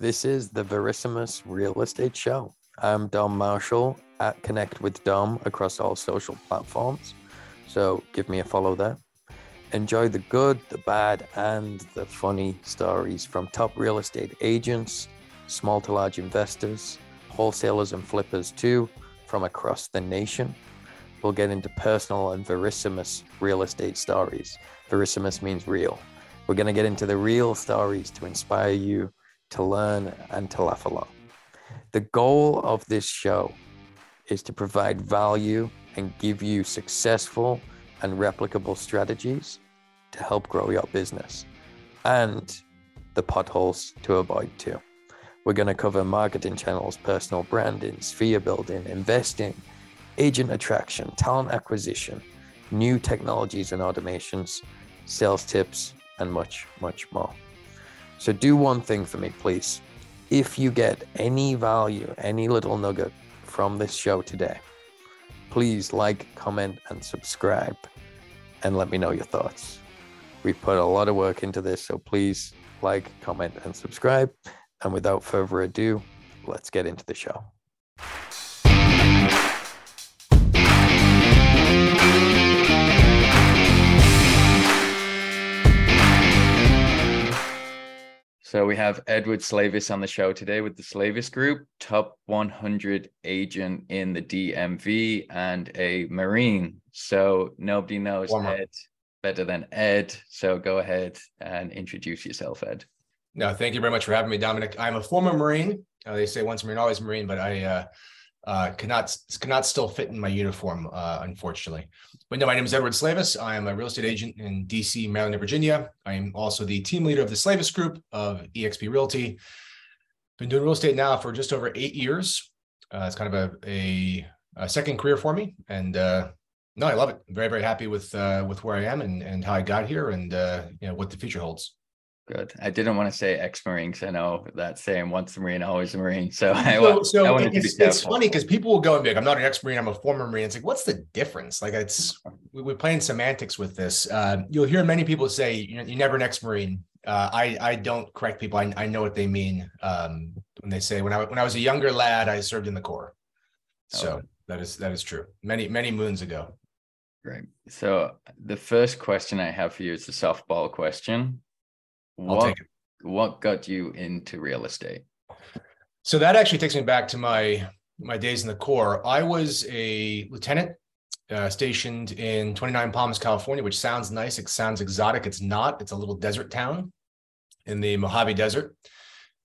This is the Verissimus Real Estate Show. I'm Dom Marshall at Connect with Dom across all social platforms. So give me a follow there. Enjoy the good, the bad, and the funny stories from top real estate agents, small to large investors, wholesalers, and flippers too from across the nation. We'll get into personal and verissimus real estate stories. Verissimus means real. We're going to get into the real stories to inspire you to learn and to laugh along. The goal of this show is to provide value and give you successful and replicable strategies to help grow your business and the potholes to avoid too. We're going to cover marketing channels, personal branding, sphere building, investing, agent attraction, talent acquisition, new technologies and automations, sales tips, and much, much more. So, do one thing for me, please. If you get any value, any little nugget from this show today, please like, comment, and subscribe and let me know your thoughts. We put a lot of work into this, so please like, comment, and subscribe. And without further ado, let's get into the show. So we have Edward Slavis on the show today with the Slavis Group, top 100 agent in the DMV and a Marine. So nobody knows Warmer. Ed better than Ed. So go ahead and introduce yourself, Ed. No, thank you very much for having me, Dominic. I'm a former Marine. Uh, they say once Marine, always Marine, but I uh, uh, cannot cannot still fit in my uniform, uh, unfortunately. But no, my name is Edward Slavis. I am a real estate agent in DC, Maryland, and Virginia. I am also the team leader of the Slavis Group of EXP Realty. Been doing real estate now for just over eight years. Uh, it's kind of a, a, a, second career for me, and uh, no, I love it. I'm very very happy with uh, with where I am and and how I got here, and uh, you know what the future holds. Good. I didn't want to say ex-marine because I know that saying once a marine, always a marine. So, so, so I wanted it's, to be it's funny because people will go and be like, "I'm not an ex-marine. I'm a former marine." It's like, what's the difference? Like, it's we're playing semantics with this. Uh, you'll hear many people say, "You're, you're never an ex-marine." Uh, I I don't correct people. I, I know what they mean um, when they say when I when I was a younger lad, I served in the corps. So oh. that is that is true. Many many moons ago. Great. So the first question I have for you is the softball question what, What got you into real estate? So that actually takes me back to my my days in the Corps. I was a lieutenant uh, stationed in 29 Palms, California, which sounds nice. It sounds exotic. It's not. It's a little desert town in the Mojave Desert,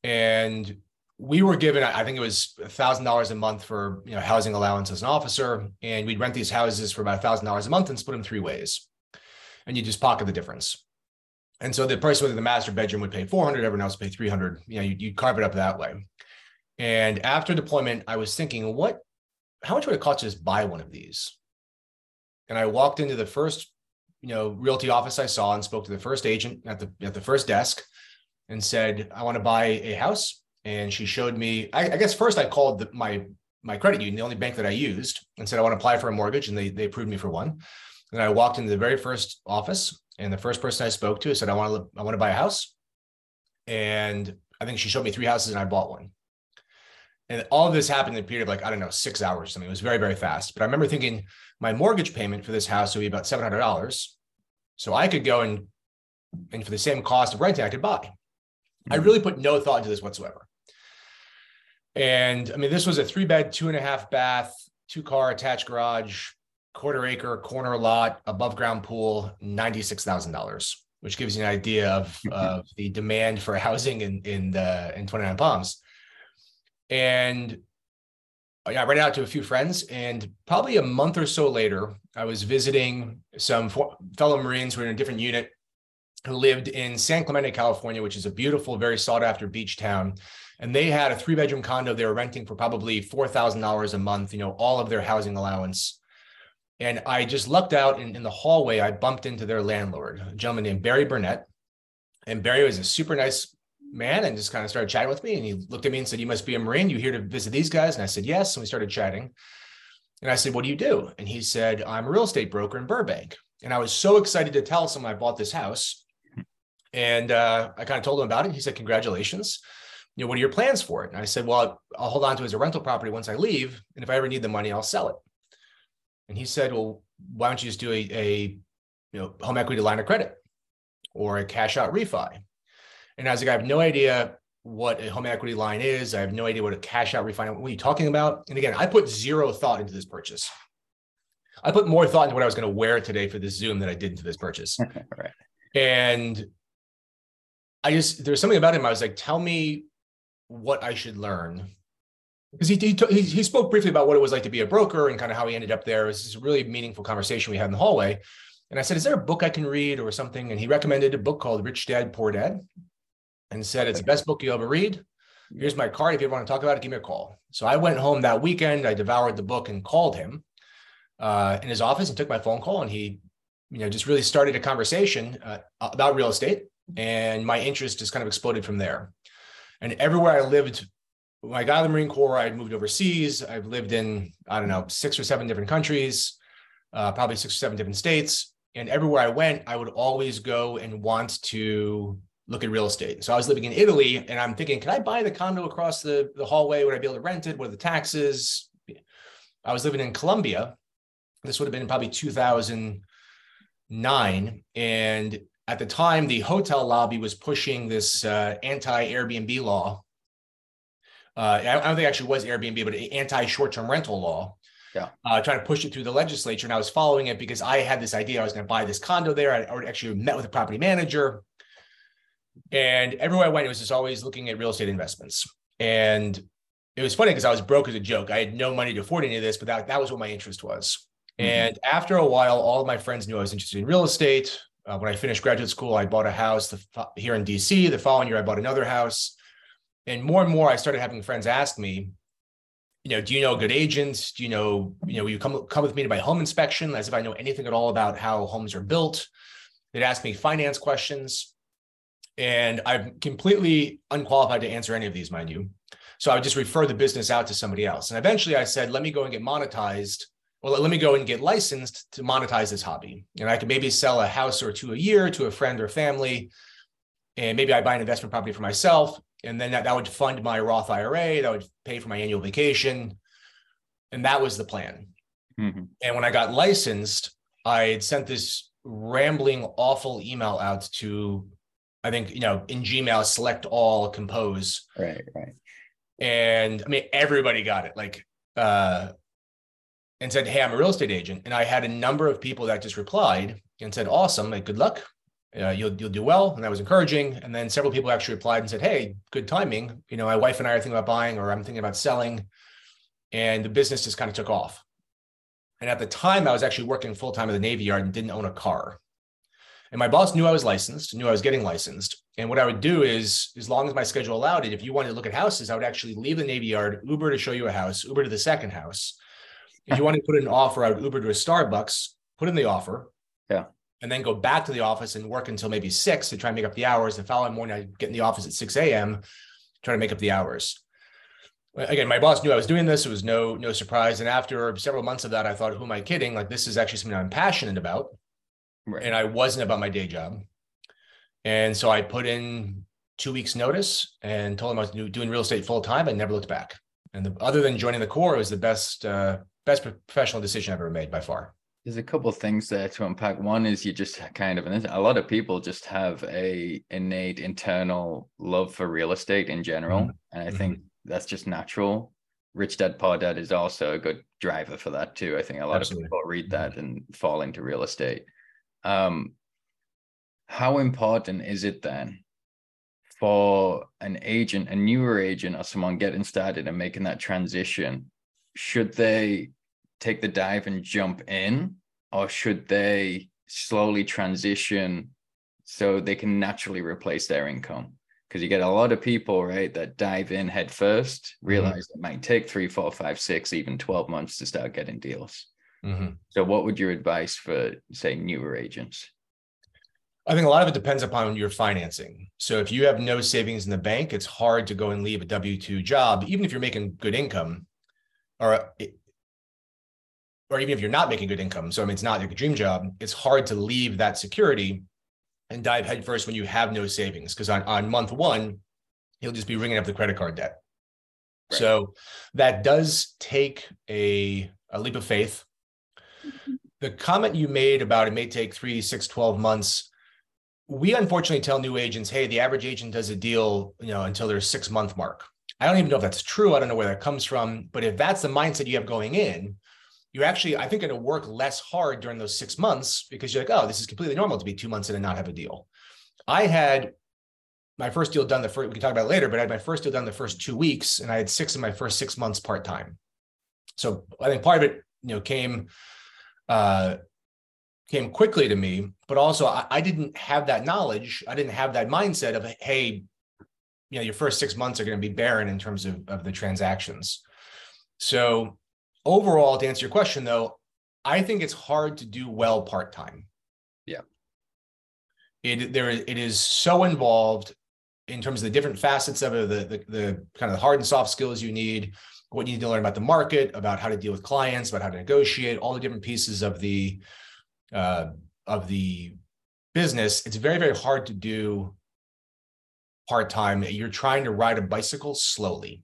and we were given, I think it was a thousand dollars a month for you know housing allowance as an officer, and we'd rent these houses for about a thousand dollars a month and split them three ways, and you just pocket the difference. And so the price whether the master bedroom would pay 400, everyone else would pay 300. You know, you, you carve it up that way. And after deployment, I was thinking, what, how much would it cost to just buy one of these? And I walked into the first, you know, realty office I saw and spoke to the first agent at the at the first desk, and said, I want to buy a house. And she showed me. I, I guess first I called the, my my credit union, the only bank that I used, and said I want to apply for a mortgage, and they they approved me for one. And I walked into the very first office and the first person I spoke to said, I want to, I want to buy a house. And I think she showed me three houses and I bought one. And all of this happened in a period of like, I don't know, six hours or something. It was very, very fast. But I remember thinking my mortgage payment for this house would be about $700. So I could go and, and for the same cost of renting, I could buy. Mm-hmm. I really put no thought into this whatsoever. And I mean, this was a three bed, two and a half bath, two car attached garage, quarter acre corner lot, above ground pool, $96,000, which gives you an idea of, of the demand for housing in, in the, in 29 Palms. And yeah, I read out to a few friends and probably a month or so later, I was visiting some fellow Marines who were in a different unit who lived in San Clemente, California, which is a beautiful, very sought after beach town. And they had a three bedroom condo they were renting for probably $4,000 a month, you know, all of their housing allowance. And I just lucked out in, in the hallway. I bumped into their landlord, a gentleman named Barry Burnett. And Barry was a super nice man and just kind of started chatting with me. And he looked at me and said, You must be a Marine. You here to visit these guys? And I said, Yes. And we started chatting. And I said, What do you do? And he said, I'm a real estate broker in Burbank. And I was so excited to tell someone I bought this house. And uh, I kind of told him about it. He said, Congratulations. you know, what are your plans for it? And I said, well, I'll hold on to it as a rental property once I leave. And if I ever need the money, I'll sell it. And he said, well, why don't you just do a, a you know, home equity line of credit or a cash out refi? And I was like, I have no idea what a home equity line is. I have no idea what a cash out refinance. What are you talking about? And again, I put zero thought into this purchase. I put more thought into what I was going to wear today for this Zoom than I did into this purchase. right. And I just there's something about him. I was like, tell me what I should learn. Because he, he, he spoke briefly about what it was like to be a broker and kind of how he ended up there. It was this really meaningful conversation we had in the hallway. And I said, Is there a book I can read or something? And he recommended a book called Rich Dad Poor Dad and said, It's the best book you'll ever read. Here's my card. If you ever want to talk about it, give me a call. So I went home that weekend. I devoured the book and called him uh, in his office and took my phone call. And he, you know, just really started a conversation uh, about real estate. And my interest just kind of exploded from there. And everywhere I lived, when I got out of the Marine Corps, I moved overseas. I've lived in, I don't know, six or seven different countries, uh, probably six or seven different states. And everywhere I went, I would always go and want to look at real estate. So I was living in Italy and I'm thinking, can I buy the condo across the, the hallway? Would I be able to rent it? What are the taxes? I was living in Colombia. This would have been probably 2009. And at the time, the hotel lobby was pushing this uh, anti Airbnb law. Uh, I don't think it actually was Airbnb, but anti short term rental law. Yeah. Uh, trying to push it through the legislature. And I was following it because I had this idea I was going to buy this condo there. I already actually met with a property manager. And everywhere I went, it was just always looking at real estate investments. And it was funny because I was broke as a joke. I had no money to afford any of this, but that, that was what my interest was. Mm-hmm. And after a while, all of my friends knew I was interested in real estate. Uh, when I finished graduate school, I bought a house the, here in DC. The following year, I bought another house. And more and more, I started having friends ask me, you know, do you know good agents? Do you know, you know, will you come come with me to my home inspection as if I know anything at all about how homes are built. They'd ask me finance questions. And I'm completely unqualified to answer any of these, mind you. So I would just refer the business out to somebody else. And eventually I said, let me go and get monetized. Well, let me go and get licensed to monetize this hobby. And I could maybe sell a house or two a year to a friend or family. And maybe I buy an investment property for myself. And then that, that would fund my Roth IRA, that would pay for my annual vacation. And that was the plan. Mm-hmm. And when I got licensed, I had sent this rambling, awful email out to I think, you know, in Gmail, select all, compose. Right, right. And I mean, everybody got it. Like, uh, and said, Hey, I'm a real estate agent. And I had a number of people that just replied and said, Awesome, like, good luck. Uh, you'll you'll do well, and that was encouraging. And then several people actually replied and said, "Hey, good timing. You know, my wife and I are thinking about buying, or I'm thinking about selling," and the business just kind of took off. And at the time, I was actually working full time at the Navy Yard and didn't own a car. And my boss knew I was licensed, knew I was getting licensed. And what I would do is, as long as my schedule allowed it, if you wanted to look at houses, I would actually leave the Navy Yard, Uber to show you a house, Uber to the second house. If you wanted to put in an offer, I would Uber to a Starbucks, put in the offer. Yeah. And then go back to the office and work until maybe six to try and make up the hours. The following morning, I'd get in the office at 6 a.m., try to make up the hours. Again, my boss knew I was doing this. It was no no surprise. And after several months of that, I thought, who am I kidding? Like this is actually something I'm passionate about right. and I wasn't about my day job. And so I put in two weeks notice and told him I was doing real estate full time. I never looked back. And the, other than joining the corps, it was the best uh, best professional decision I've ever made by far. There's a couple of things there to unpack. One is you just kind of, and a lot of people just have a innate internal love for real estate in general, mm-hmm. and I mm-hmm. think that's just natural. Rich Dad Poor Dad is also a good driver for that too. I think a lot Absolutely. of people read that mm-hmm. and fall into real estate. Um, how important is it then for an agent, a newer agent, or someone getting started and making that transition? Should they take the dive and jump in, or should they slowly transition so they can naturally replace their income? Because you get a lot of people, right, that dive in head first, mm-hmm. realize mm-hmm. it might take three, four, five, six, even 12 months to start getting deals. Mm-hmm. So, what would your advice for, say, newer agents? I think a lot of it depends upon your financing. So, if you have no savings in the bank, it's hard to go and leave a W 2 job, even if you're making good income, or or even if you're not making good income. So, I mean, it's not like a dream job. It's hard to leave that security and dive headfirst when you have no savings. Because on, on month one, he'll just be ringing up the credit card debt. Right. So that does take a, a leap of faith. The comment you made about it may take three, six, 12 months. We unfortunately tell new agents, hey, the average agent does a deal, you know, until their six month mark. I don't even know if that's true. I don't know where that comes from. But if that's the mindset you have going in, you're actually, I think, going to work less hard during those six months because you're like, oh, this is completely normal to be two months in and not have a deal. I had my first deal done the first, we can talk about later, but I had my first deal done the first two weeks and I had six in my first six months part time. So I think part of it, you know, came uh came quickly to me, but also I, I didn't have that knowledge. I didn't have that mindset of, hey, you know, your first six months are going to be barren in terms of, of the transactions. So overall, to answer your question though, I think it's hard to do well part-time. Yeah. It there it is so involved in terms of the different facets of it, the, the, the kind of the hard and soft skills you need, what you need to learn about the market, about how to deal with clients, about how to negotiate, all the different pieces of the uh, of the business. It's very very hard to do part time. You're trying to ride a bicycle slowly.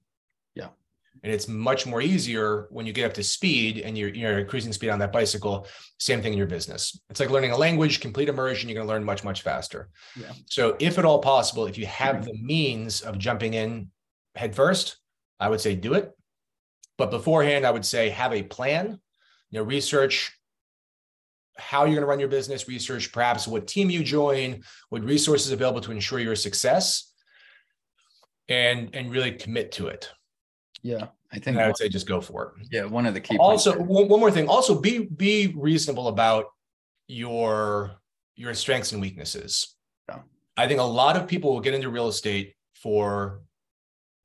And it's much more easier when you get up to speed and you're, you're increasing speed on that bicycle. Same thing in your business. It's like learning a language, complete immersion. You're going to learn much, much faster. Yeah. So, if at all possible, if you have mm-hmm. the means of jumping in head first, I would say do it. But beforehand, I would say have a plan. You know, research how you're going to run your business, research perhaps what team you join, what resources available to ensure your success, and and really commit to it. Yeah, I think I would say just go for it. yeah, one of the key Also, one, one more thing. Also, be be reasonable about your your strengths and weaknesses. Yeah. I think a lot of people will get into real estate for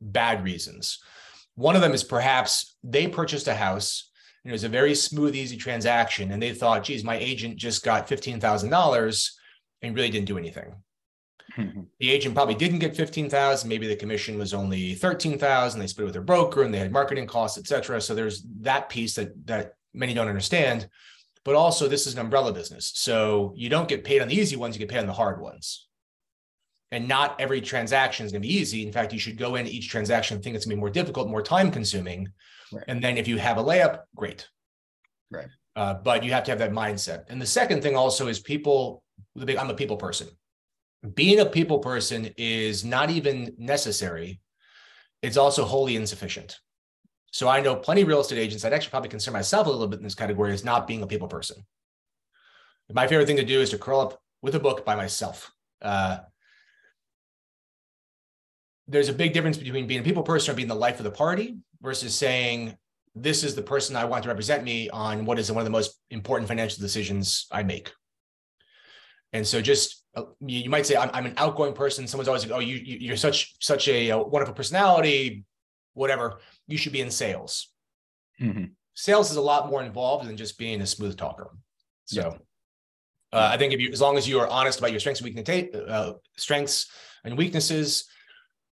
bad reasons. One of them is perhaps they purchased a house. and It was a very smooth, easy transaction, and they thought, "Geez, my agent just got fifteen thousand dollars and really didn't do anything." Mhm. the agent probably didn't get 15,000 maybe the commission was only 13,000 they split it with their broker and they had marketing costs et cetera. So there's that piece that that many don't understand. But also this is an umbrella business. So you don't get paid on the easy ones you get paid on the hard ones. And not every transaction is going to be easy. In fact you should go in each transaction think it's going to be more difficult more time consuming. Right. and then if you have a layup great. Right. uh, but you have to have that mindset. And the second thing also is people the big i'm a people person being a people person is not even necessary. It's also wholly insufficient. So I know plenty of real estate agents. I'd actually probably consider myself a little bit in this category as not being a people person. My favorite thing to do is to curl up with a book by myself. Uh, there's a big difference between being a people person or being the life of the party versus saying, this is the person I want to represent me on what is one of the most important financial decisions I make. And so just you, you might say I'm, I'm an outgoing person. Someone's always like, oh, you, you you're such such a, uh wonderful personality, whatever. You should be in sales. Mhm. Sales is a lot more involved than just being a smooth talker. So Yeah. uh, I think if you as long as you are honest about your strengths and weaknesses, uh, strengths and weaknesses,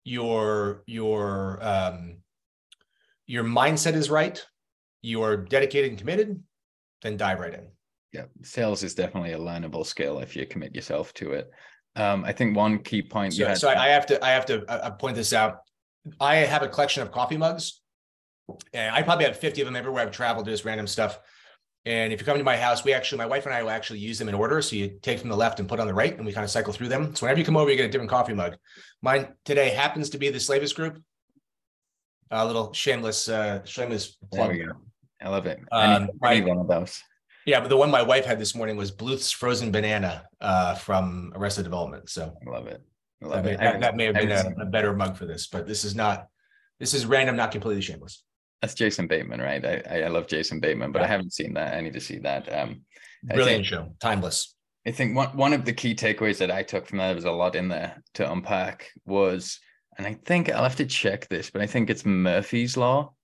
your your um, your mindset is right, you are dedicated and committed, then dive right in. Yeah, sales is definitely a learnable skill if you commit yourself to it. Um, I think one key point you So, had. so I I have to, I have to uh, uh, point this out. I have a collection of coffee mugs. And I probably have 50 of them everywhere I've traveled, just random stuff. And if you come to my house, we actually, my wife and I will actually use them in order. So you take from the left and put on the right, and we kind of cycle through them. So whenever you come over, you get a different coffee mug. Mine today happens to be the Slavis Group. A little shameless, uh, shameless there plug. we go. I love it. Um, I need, I need right. one of those. Yeah, but the one my wife had this morning was Bluth's frozen banana uh, from Arrested Development. So I love it. I that love may, it. I that, that may have I been a, a better mug for this, but this is not. This is random, not completely shameless. That's Jason Bateman, right? I, I love Jason Bateman, but I haven't seen that. I need to see that. Um, Brilliant think- show, timeless. I think one one of the key takeaways that I took from that there was a lot in there to unpack was, and I think I'll have to check this, but I think it's Murphy's law,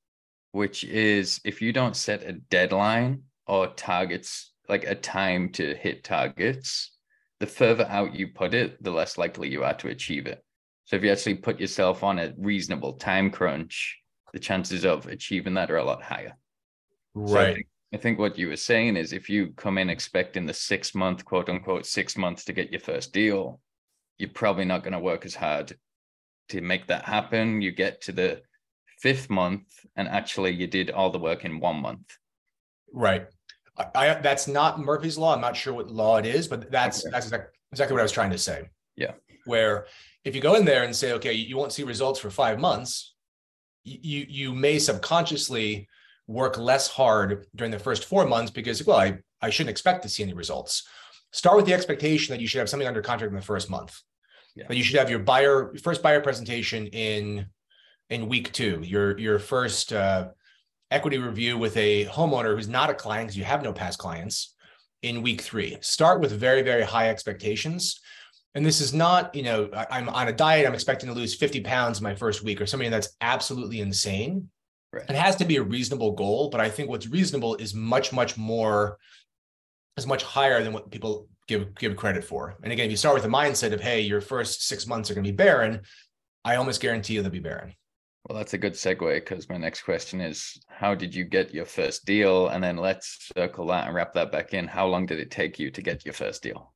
which is if you don't set a deadline or targets, like a time to hit targets, the further out you put it, the less likely you are to achieve it. So if you actually put yourself on a reasonable time crunch, the chances of achieving that are a lot higher. So I think, I think what you were saying is if you come in expecting the six month, quote unquote, six months to get your first deal, you're probably not going to work as hard to make that happen you get to the fifth month and actually you did all the work in one month right. I, I that's not murphy's law. I'm not sure what law it is but that's okay. that's exactly, exactly what i was trying to say. Yeah. Where if you go in there and say okay you won't see results for five months you you may subconsciously work less hard during the first four months because well i i shouldn't expect to see any results. Start with the expectation that you should have something under contract in the first month. Yeah. that you should have your buyer first buyer presentation in in week two your your first uh, equity review with a homeowner who's not a client because you have no past clients in week three start with very very high expectations and this is not you know i'm on a diet i'm expecting to lose 50 pounds in my first week or something that's absolutely insane right. it has to be a reasonable goal but i think what's reasonable is much much more is much higher than what people give give credit for. And again, if you start with the mindset of, hey, your first six months are going to be barren, I almost guarantee you they'll be barren. Well, that's a good segue because my next question is how did you get your first deal? And then let's circle that and wrap that back in. How long did it take you to get your first deal?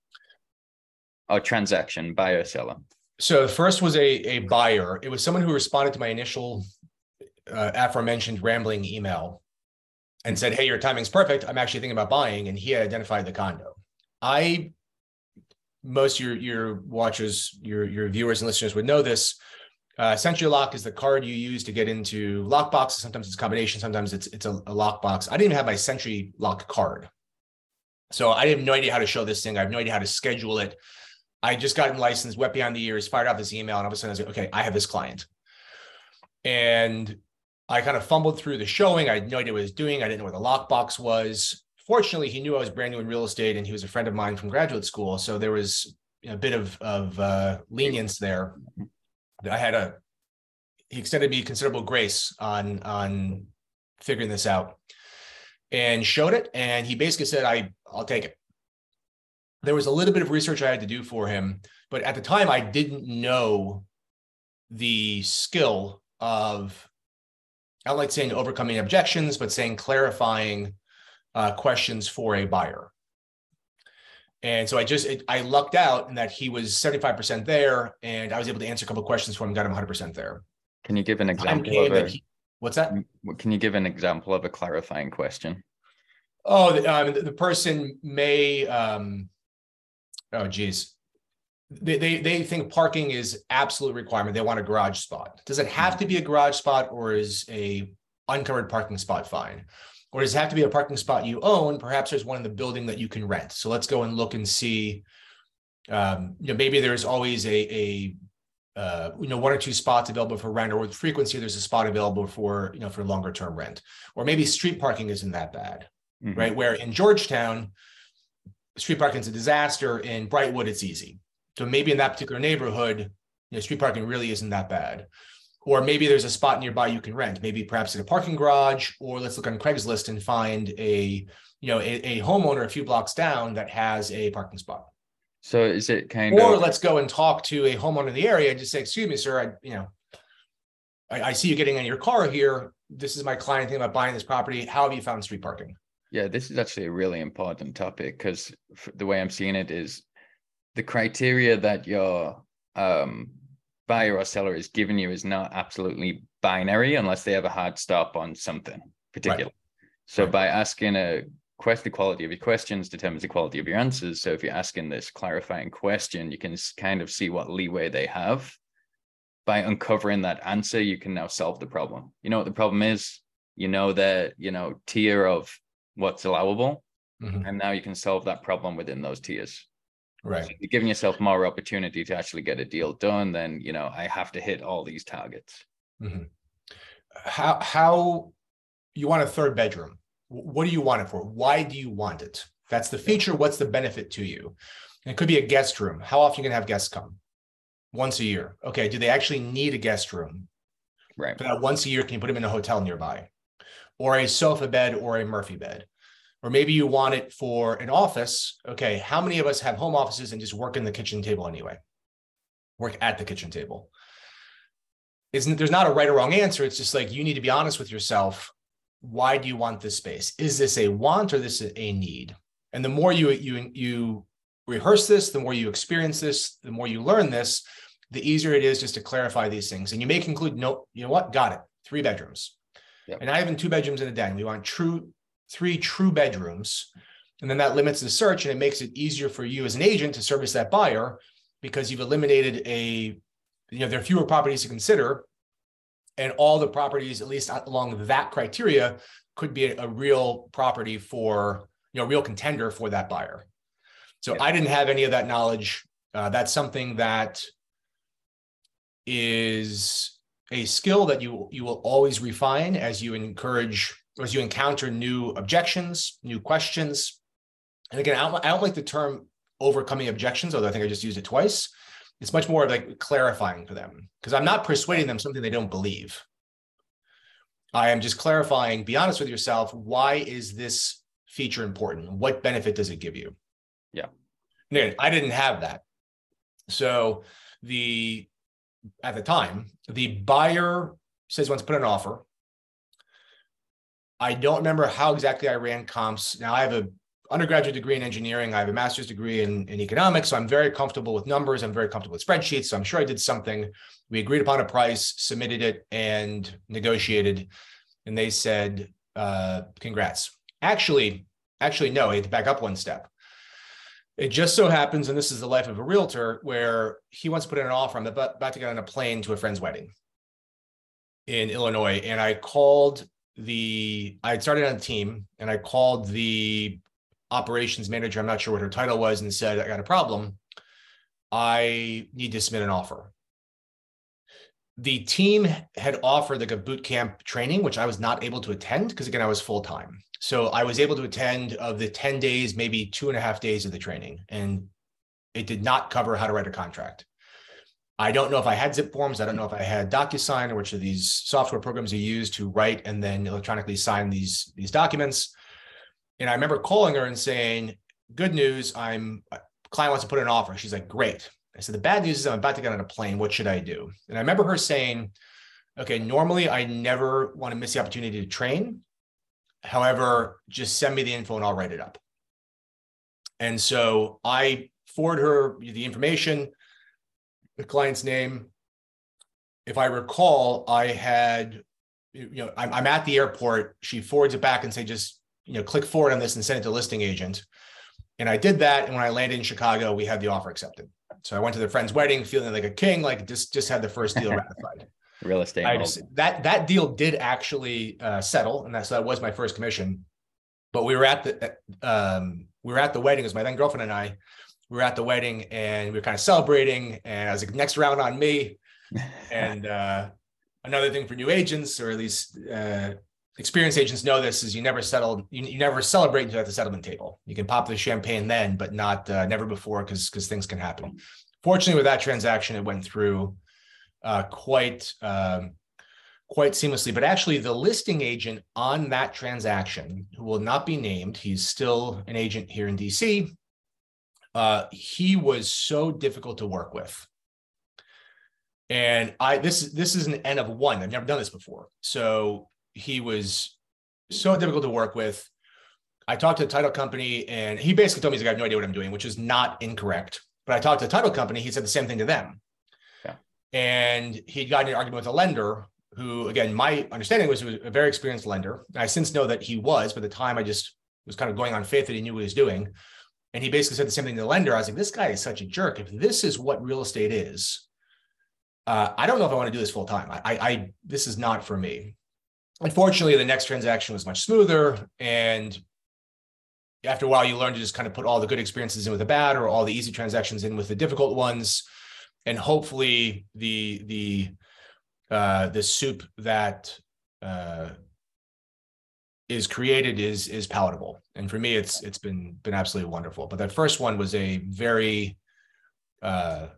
Or transaction, buyer, seller? So the first was a, a buyer. It was someone who responded to my initial uh, aforementioned rambling email and said, Hey, your timing's perfect. I'm actually thinking about buying. And he had identified the condo. I, most your, your watchers, your, your viewers and listeners would know this. Uh, SentriLock is the card you use to get into lockboxes. Sometimes it's a combination. Sometimes it's it's a, a lockbox. I didn't even have my SentriLock card, so I didn't have no idea how to show this thing. I have no idea how to schedule it. I just gotten licensed, wet behind the ears, fired off this email, and all of a sudden I was like, okay, I have this client, and I kind of fumbled through the showing. I had no idea what I was doing. I didn't know where the lockbox was. Fortunately, he knew I was brand new in real estate and he was a friend of mine from graduate school. So there was a bit of, of uh, lenience there. I had a, he extended me considerable grace on, on figuring this out and showed it. And he basically said, I, I'll take it. There was a little bit of research I had to do for him, but at the time I didn't know the skill of I don't like saying overcoming objections, but saying clarifying uh, questions for a buyer. And so I just it, I lucked out in that he was 75% there, and I was able to answer a couple questions for him, got him 100% there. Can you give an example of a, he, what's that? Can you give an example of a clarifying question? Oh, the, um, the, the person may. Um, oh, geez they, they, they think parking is absolute requirement. They want a garage spot. Does it have to be a garage spot or is a uncovered parking spot fine? Or does it have to be a parking spot you own? Perhaps there's one in the building that you can rent. So let's go and look and see. Um, you know, maybe there's always a, a uh, you know, one or two spots available for rent, or with frequency, there's a spot available for, you know, for longer term rent. Or maybe street parking isn't that bad, mm-hmm. right? Where in Georgetown, street parking is a disaster. In Brightwood, it's easy so maybe in that particular neighborhood, you know, street parking really isn't that bad. Or maybe there's a spot nearby you can rent, maybe perhaps in a parking garage, or let's look on Craigslist and find a, you know, a, a homeowner a few blocks down that has a parking spot. So is it kind or of or let's go and talk to a homeowner in the area and just say, excuse me, sir, I, you know, I, I see you getting in your car here. This is my client thinking about buying this property. How have you found street parking? Yeah, this is actually a really important topic because the way I'm seeing it is the criteria that your um, buyer or seller is giving you is not absolutely binary unless they have a hard stop on something particular. Right. So right. by asking a question, the quality of your questions determines the quality of your answers. So if you're asking this clarifying question, you can kind of see what leeway they have. By uncovering that answer, you can now solve the problem. You know what the problem is? You know that, you know, tier of what's allowable. Mm-hmm. And now you can solve that problem within those tiers. Right. So you're giving yourself more opportunity to actually get a deal done, then you know I have to hit all these targets. Mm-hmm. How how you want a third bedroom? What do you want it for? Why do you want it? That's the feature. What's the benefit to you? And it could be a guest room. How often you can have guests come? Once a year. Okay. Do they actually need a guest room? Right. For that once a year, can you put them in a hotel nearby? Or a sofa bed or a Murphy bed? Or maybe you want it for an office. Okay, how many of us have home offices and just work in the kitchen table anyway? Work at the kitchen table. Isn't there's not a right or wrong answer. It's just like you need to be honest with yourself. Why do you want this space? Is this a want or this a need? And the more you you you rehearse this, the more you experience this, the more you learn this, the easier it is just to clarify these things. And you may conclude, no, you know what? Got it. Three bedrooms. Yep. And I have in two bedrooms in a den. We want true three true bedrooms. And then that limits the search and it makes it easier for you as an agent to service that buyer because you've eliminated a, you know, there are fewer properties to consider. And all the properties, at least along that criteria, could be a, a real property for, you know, real contender for that buyer. So I didn't have any of that knowledge. Uh, that's something that is a skill that you you will always refine as you encourage as you encounter new objections, new questions. And again, I don't, I don't like the term overcoming objections, although I think I just used it twice. It's much more like clarifying for them because I'm not persuading them something they don't believe. I am just clarifying, be honest with yourself. Why is this feature important? What benefit does it give you? Yeah. again, I didn't have that. So the at the time, the buyer says wants to put an offer. I don't remember how exactly I ran comps. Now I have a undergraduate degree in engineering. I have a master's degree in, in economics. So I'm very comfortable with numbers. I'm very comfortable with spreadsheets. So I'm sure I did something. We agreed upon a price, submitted it, and negotiated. And they said, uh, congrats. Actually, actually, no, I had to back up one step. It just so happens, and this is the life of a realtor, where he wants to put in an offer. I'm about, about to get on a plane to a friend's wedding in Illinois. And I called the, I had started on a team and I called the operations manager. I'm not sure what her title was and said, I got a problem. I need to submit an offer. The team had offered like a boot camp training, which I was not able to attend because again, I was full time. So I was able to attend of the 10 days, maybe two and a half days of the training. And it did not cover how to write a contract. I don't know if I had zip forms. I don't know if I had DocuSign or which of these software programs you use to write and then electronically sign these, these documents. And I remember calling her and saying, good news, I'm uh, client wants to put in an offer. She's like, great. I said, the bad news is I'm about to get on a plane. What should I do? And I remember her saying, okay, normally I never want to miss the opportunity to train. However, just send me the info and I'll write it up. And so I forward her the information, the client's name. If I recall, I had, you know, I'm, I'm at the airport. She forwards it back and say, just, you know, click forward on this and send it to listing agent. And I did that. And when I landed in Chicago, we had the offer accepted. So I went to the friend's wedding feeling like a king, like just, just had the first deal ratified real estate. Just, that that deal did actually uh, settle, and that so that was my first commission. But we were at the um, we were at the wedding. as my then girlfriend and I. We were at the wedding, and we were kind of celebrating. And I was like, "Next round on me." and uh, another thing for new agents, or at least uh, experienced agents, know this: is you never settle, you, you never celebrate until at the settlement table. You can pop the champagne then, but not uh, never before, because because things can happen. Fortunately, with that transaction, it went through uh, quite um, quite seamlessly. But actually, the listing agent on that transaction, who will not be named, he's still an agent here in DC. Uh, he was so difficult to work with, and I this this is an N of one. I've never done this before, so he was so difficult to work with. I talked to the title company, and he basically told me he's like, "I have no idea what I'm doing," which is not incorrect. But I talked to the title company. He said the same thing to them Yeah. and he got in an argument with a lender who, again, my understanding was, he was a very experienced lender. I since know that he was, but at the time I just was kind of going on faith that he knew what he was doing. And he basically said the same thing to the lender. I was like, this guy is such a jerk. If this is what real estate is, uh, I don't know if I want to do this full time. I, I, I, this is not for me. Unfortunately, the next transaction was much smoother. And after a while, you learn to just kind of put all the good experiences in with the bad or all the easy transactions in with the difficult ones and hopefully the the uh, the soup that uh, is created is is palatable. And for me, it's it's been been absolutely wonderful. But that first one was a very uh,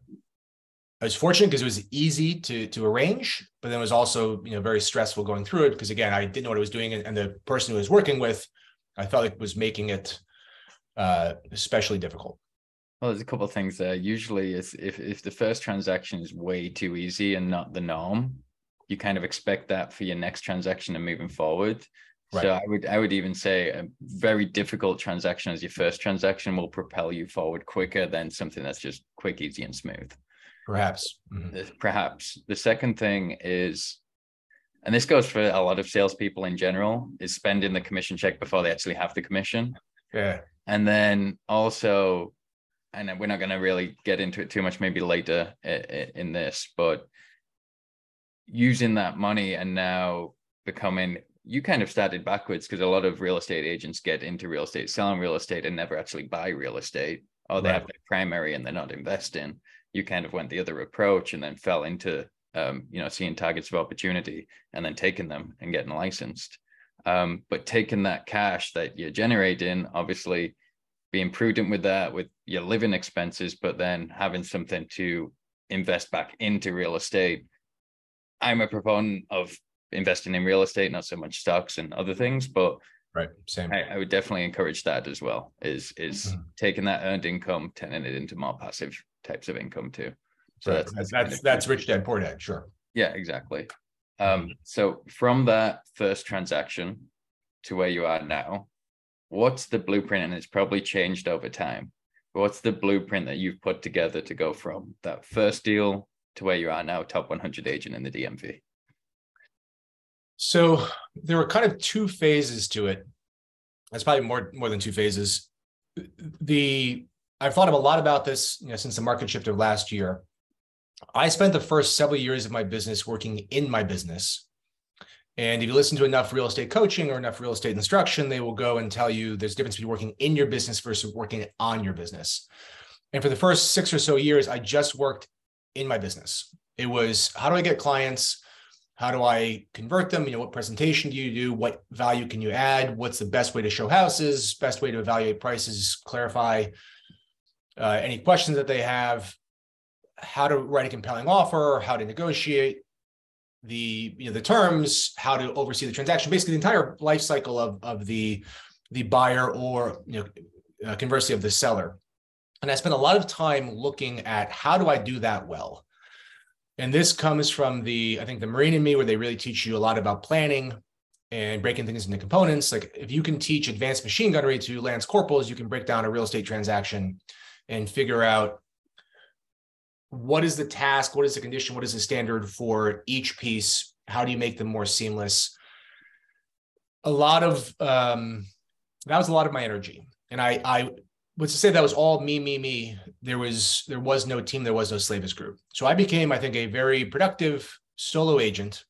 I was fortunate because it was easy to to arrange, but then it was also you know very stressful going through it because again I didn't know what I was doing, and, and the person who I was working with, I felt like was making it uh, especially difficult. Well, there's a couple of things there. Usually, if if the first transaction is way too easy and not the norm, you kind of expect that for your next transaction and moving forward. Right. So I would I would even say a very difficult transaction as your first transaction will propel you forward quicker than something that's just quick, easy, and smooth. Perhaps. Mm-hmm. Perhaps. The second thing is, and this goes for a lot of salespeople in general, is spending the commission check before they actually have the commission. Yeah. And then also, and we're not going to really get into it too much, maybe later in this, but using that money and now becoming you kind of started backwards because a lot of real estate agents get into real estate selling real estate and never actually buy real estate or they right. have their primary and they're not investing you kind of went the other approach and then fell into um, you know seeing targets of opportunity and then taking them and getting licensed um, but taking that cash that you're generating obviously being prudent with that with your living expenses but then having something to invest back into real estate i'm a proponent of investing in real estate, not so much stocks and other things. But right, same. I, I would definitely encourage that as well. Is is mm-hmm. taking that earned income, turning it into more passive types of income too. So right. that's that's that's, that's rich dad poor dad, sure. Yeah, exactly. Um, so from that first transaction to where you are now, what's the blueprint? And it's probably changed over time. What's the blueprint that you've put together to go from that first deal to where you are now, top 100 agent in the DMV? So there were kind of two phases to it. That's probably more more than two phases. The I've thought of a lot about this you know, since the market shift of last year. I spent the first several years of my business working in my business. And if you listen to enough real estate coaching or enough real estate instruction, they will go and tell you there's a difference between working in your business versus working on your business. And for the first six or so years, I just worked in my business. It was how do I get clients? How do I convert them? You know, what presentation do you do? What value can you add? What's the best way to show houses? Best way to evaluate prices? Clarify uh, any questions that they have. How to write a compelling offer? How to negotiate the you know the terms? How to oversee the transaction? Basically, the entire life cycle of of the the buyer or you know uh, conversely of the seller. And I spent a lot of time looking at how do I do that well and this comes from the, I think, the Marine in me, where they really teach you a lot about planning and breaking things into components. Like if you can teach advanced machine gunnery to lance corporals, you can break down a real estate transaction and figure out what is the task, what is the condition, what is the standard for each piece, how do you make them more seamless. A lot of um, that was a lot of my energy, and I I but to say that was all me, me, me, there was there was no team, there was no Slavis group. So I became, I think, a very productive solo agent.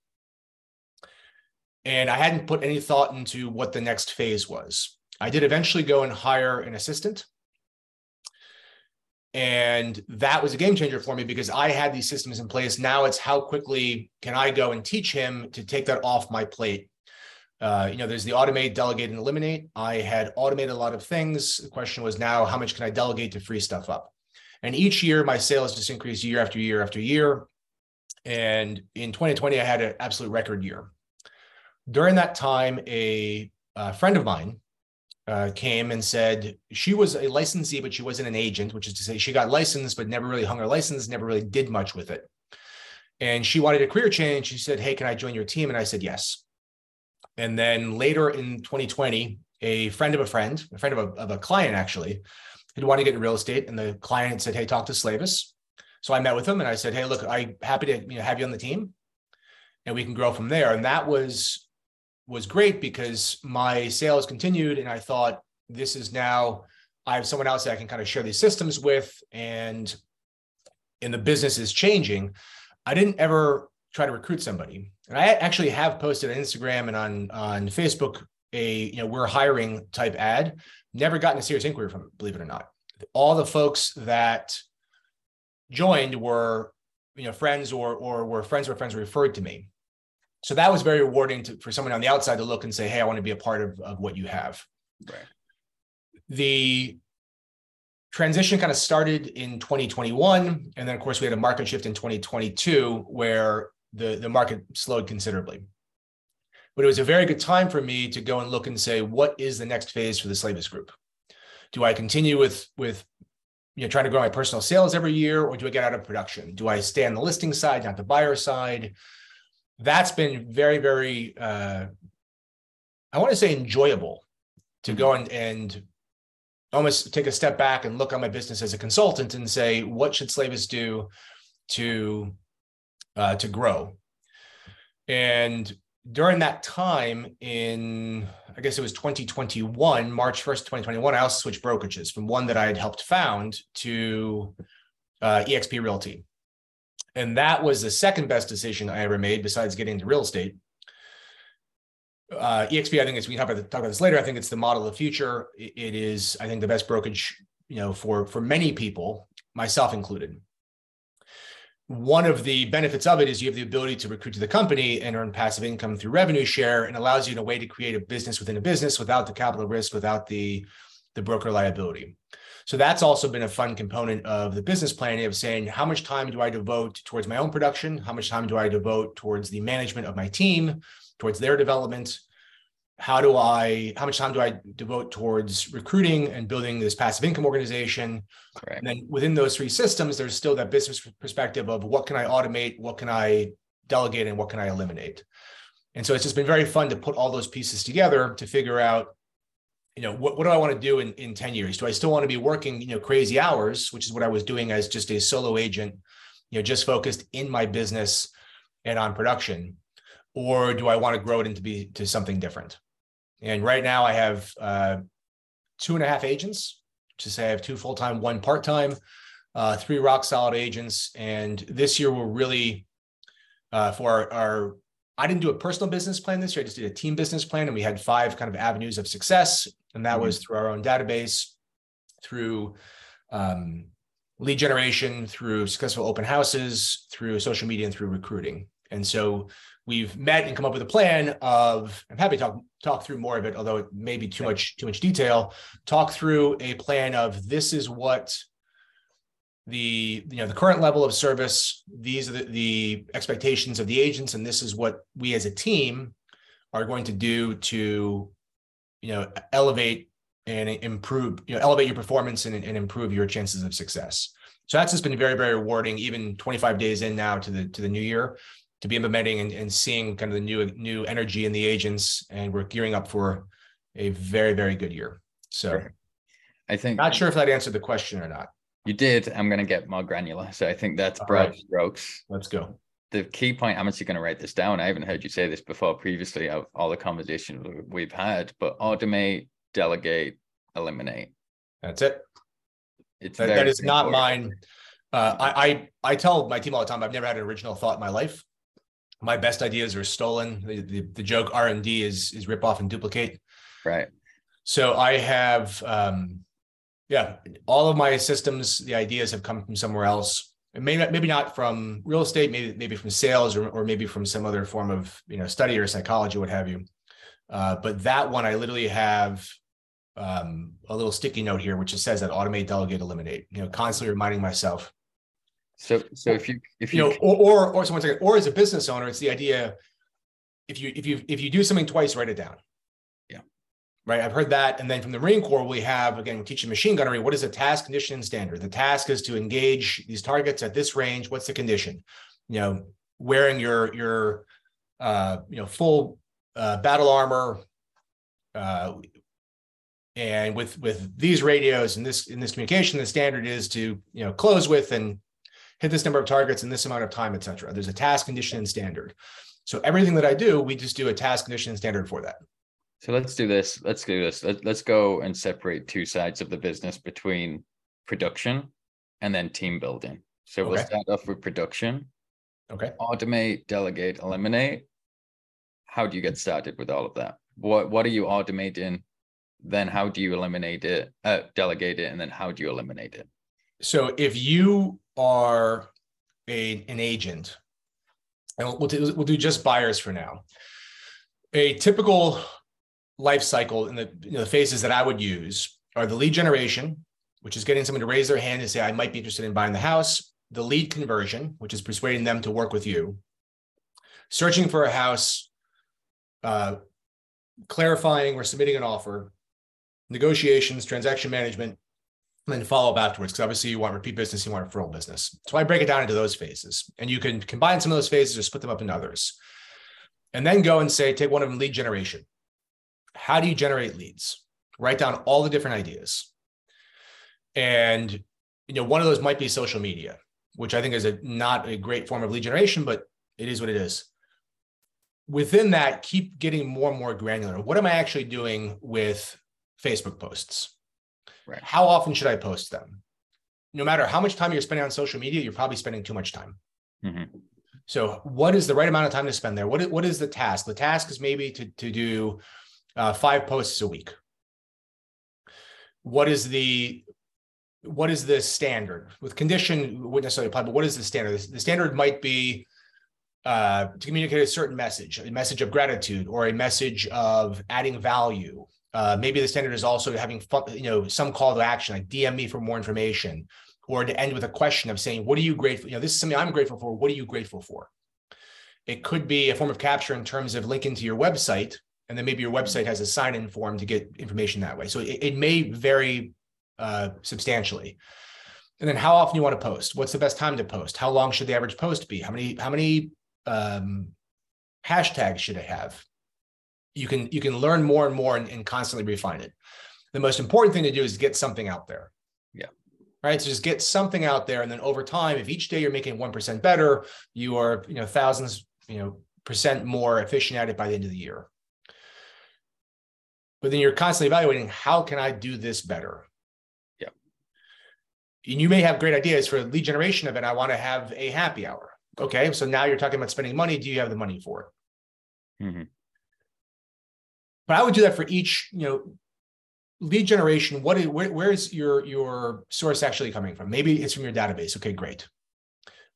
And I hadn't put any thought into what the next phase was. I did eventually go and hire an assistant. And that was a game changer for me because I had these systems in place. Now it's how quickly can I go and teach him to take that off my plate uh, you know, there's the automate, delegate, and eliminate. I had automated a lot of things. The question was now, how much can I delegate to free stuff up? And each year, my sales just increased year after year after year. And in 2020, I had an absolute record year. During that time, a, a friend of mine uh, came and said she was a licensee, but she wasn't an agent, which is to say she got licensed, but never really hung her license, never really did much with it. And she wanted a career change. She said, Hey, can I join your team? And I said, Yes. And then later in 2020, a friend of a friend, a friend of a, of a client actually, had wanted to get in real estate. And the client said, Hey, talk to Slavis. So I met with him and I said, Hey, look, I'm happy to you know, have you on the team and we can grow from there. And that was was great because my sales continued and I thought this is now I have someone else that I can kind of share these systems with and and the business is changing. I didn't ever try to recruit somebody. And I actually have posted on Instagram and on on Facebook a you know we're hiring type ad. Never gotten a serious inquiry from it, believe it or not. All the folks that joined were you know friends or or were friends or friends referred to me. So that was very rewarding to, for someone on the outside to look and say, "Hey, I want to be a part of, of what you have." Right. The transition kind of started in 2021 and then of course we had a market shift in 2022 where the, the market slowed considerably. But it was a very good time for me to go and look and say, what is the next phase for the Slavis group? Do I continue with with you know trying to grow my personal sales every year, or do I get out of production? Do I stay on the listing side, not the buyer side? That's been very, very uh, I want to say enjoyable to go and and almost take a step back and look on my business as a consultant and say, what should Slavis do? to uh, to grow. And during that time, in I guess it was 2021, March 1st, 2021, I also switched brokerages from one that I had helped found to uh, EXP Realty. And that was the second best decision I ever made besides getting into real estate. Uh, EXP, I think it's we can talk about, talk about this later. I think it's the model of the future. It is, I think, the best brokerage, you know, for for many people, myself included one of the benefits of it is you have the ability to recruit to the company and earn passive income through revenue share and allows you in a way to create a business within a business without the capital risk without the the broker liability. So that's also been a fun component of the business planning of saying how much time do i devote towards my own production? How much time do i devote towards the management of my team towards their development how do I, how much time do I devote towards recruiting and building this passive income organization? Correct. And then within those three systems, there's still that business perspective of what can I automate, what can I delegate, and what can I eliminate. And so it's just been very fun to put all those pieces together to figure out, you know, what, what do I want to do in, in 10 years? Do I still want to be working, you know, crazy hours, which is what I was doing as just a solo agent, you know, just focused in my business and on production? Or do I want to grow it into be to something different? And right now I have uh, two and a half agents, to say I have two full time, one part time, uh, three rock solid agents. And this year we're really uh, for our, our, I didn't do a personal business plan this year. I just did a team business plan, and we had five kind of avenues of success, and that mm-hmm. was through our own database, through um, lead generation, through successful open houses, through social media, and through recruiting. And so we've met and come up with a plan of i'm happy to talk talk through more of it although it may be too much too much detail. Talk through a plan of this is what the you know the current level of service these are the, the expectations of the agents and this is what we as a team are going to do to you know elevate and improve you know elevate your performance and, and improve your chances of success. So that's just been very very rewarding even 25 days in now to the to the new year to be implementing and, and seeing kind of the new new energy in the agents and we're gearing up for a very very good year. So i think not sure if that answered the question or not. You did. I'm going to get more granular. So i think that's broad right. strokes. Let's go. The key point i'm actually going to write this down. I haven't heard you say this before previously of all the conversations we've had but automate delegate eliminate. That's it. It's that, that is not mine. Uh, I, I I tell my team all the time I've never had an original thought in my life my best ideas are stolen. The, the, the joke R and D is is rip off and duplicate. Right. So I have, um, yeah, all of my systems. The ideas have come from somewhere else. And maybe maybe not from real estate. Maybe maybe from sales or or maybe from some other form of you know study or psychology, what have you. Uh, but that one, I literally have um, a little sticky note here, which just says that automate, delegate, eliminate. You know, constantly reminding myself so, so if you if you, you know, or or or someone saying, or as a business owner, it's the idea. If you if you if you do something twice, write it down. Yeah. Right. I've heard that. And then from the Marine Corps, we have again teaching machine gunnery. What is a task condition and standard? The task is to engage these targets at this range. What's the condition? You know, wearing your your uh, you know full uh, battle armor, uh, and with with these radios and this in this communication, the standard is to you know close with and hit this number of targets in this amount of time, et cetera. There's a task condition and standard. So everything that I do, we just do a task condition and standard for that. So let's do this. Let's do this. Let, let's go and separate two sides of the business between production and then team building. So okay. we'll start off with production. Okay. Automate, delegate, eliminate. How do you get started with all of that? What what are you automating? Then how do you eliminate it, uh, delegate it, and then how do you eliminate it? So if you are a, an agent, and we'll do, we'll do just buyers for now. A typical life cycle in the, you know, the phases that I would use are the lead generation, which is getting someone to raise their hand and say, I might be interested in buying the house, the lead conversion, which is persuading them to work with you, searching for a house, uh, clarifying or submitting an offer, negotiations, transaction management, and then follow up afterwards because obviously you want repeat business, you want referral business. So I break it down into those phases, and you can combine some of those phases or split them up into others, and then go and say, take one of them, lead generation. How do you generate leads? Write down all the different ideas, and you know one of those might be social media. which I think is a not a great form of lead generation, but it is what it is. Within that, keep getting more and more granular. What am I actually doing with Facebook posts? Right. How often should I post them? No matter how much time you're spending on social media, you're probably spending too much time. Mhm. So, what is the right amount of time to spend there? What is, what is the task? The task is maybe to, to do uh, five posts a week. What is the what is the standard with condition wouldn't necessarily apply, but what is the standard? The standard might be uh, to communicate a certain message, a message of gratitude or a message of adding value. Uh, maybe the standard is also having fun, you know, some call to action, like DM me for more information, or to end with a question of saying, "What are you grateful? You know, this is something I'm grateful for. What are you grateful for?" It could be a form of capture in terms of linking to your website, and then maybe your website has a sign-in form to get information that way. So it, it may vary uh, substantially. And then how often you want to post? What's the best time to post? How long should the average post be? How many how many um, hashtags should it have? You can you can learn more and more and, and constantly refine it. The most important thing to do is get something out there. Yeah. Right. So just get something out there, and then over time, if each day you're making one percent better, you are you know thousands you know percent more efficient at it by the end of the year. But then you're constantly evaluating how can I do this better Yeah. and you may have great ideas for lead generation event. I want to have a happy hour. Okay, so now you're talking about spending money. Do you have the money for it? Mhm. But I would do that for each, you know, lead generation. What is where, where is your your source actually coming from? Maybe it's from your database. Okay, great.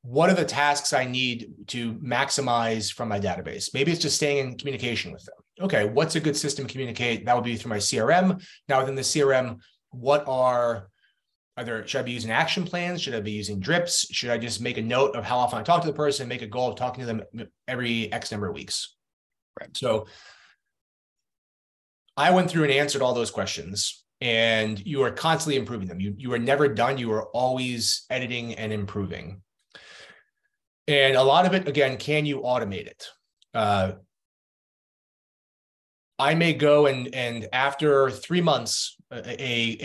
What are the tasks I need to maximize from my database? Maybe it's just staying in communication with them. Okay, what's a good system to communicate? That would be through my CRM. Now within the CRM, what are either should I be using action plans? Should I be using drips? Should I just make a note of how often I talk to the person and make a goal of talking to them every X number of weeks? Right. So I went through and answered all those questions, and you are constantly improving them. You you are never done. You are always editing and improving. And a lot of it, again, can you automate it? Uh, I may go and and after three months, a,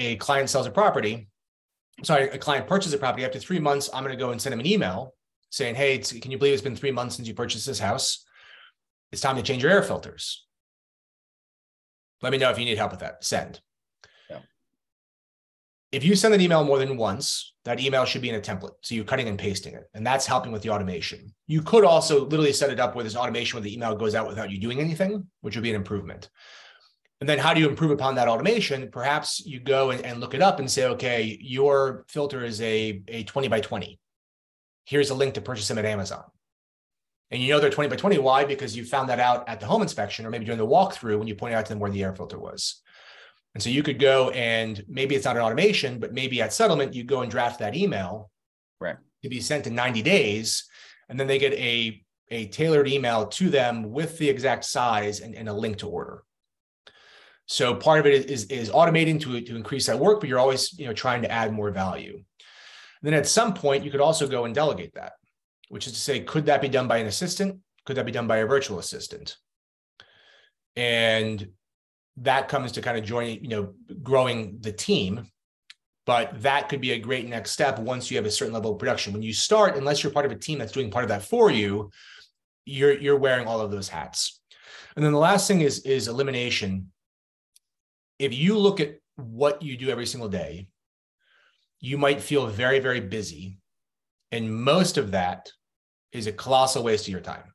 a, client sells a property. Sorry, a client purchases a property. After three months, I'm going to go and send them an email saying, "Hey, can you believe it's been three months since you purchased this house? It's time to change your air filters. Let me know if you need help with that. Send." Yeah. If you send an email more than once, that email should be in a template. So you're cutting and pasting it, and that's helping with the automation. You could also literally set it up where there's automation where the email goes out without you doing anything, which would be an improvement. And then how do you improve upon that automation? Perhaps you go and, and look it up and say, okay, your filter is a, a 20 by 20. Here's a link to purchase them at Amazon. And you know they're 20 by 20. Why? Because you found that out at the home inspection or maybe during the walkthrough when you pointed out to them where the air filter was. And so you could go and maybe it's not an automation, but maybe at settlement, you go and draft that email Right. to be sent in 90 days. And then they get a, a tailored email to them with the exact size and, and a link to order. So part of it is, is automating to, to increase that work, but you're always you know trying to add more value. And then at some point, you could also go and delegate that, which is to say, could that be done by an assistant? Could that be done by a virtual assistant? And that comes to kind of joining, you know, growing the team. But that could be a great next step once you have a certain level of production. When you start, unless you're part of a team that's doing part of that for you, you're you're wearing all of those hats. And then the last thing is is elimination. If you look at what you do every single day, you might feel very, very busy. And most of that is a colossal waste of your time.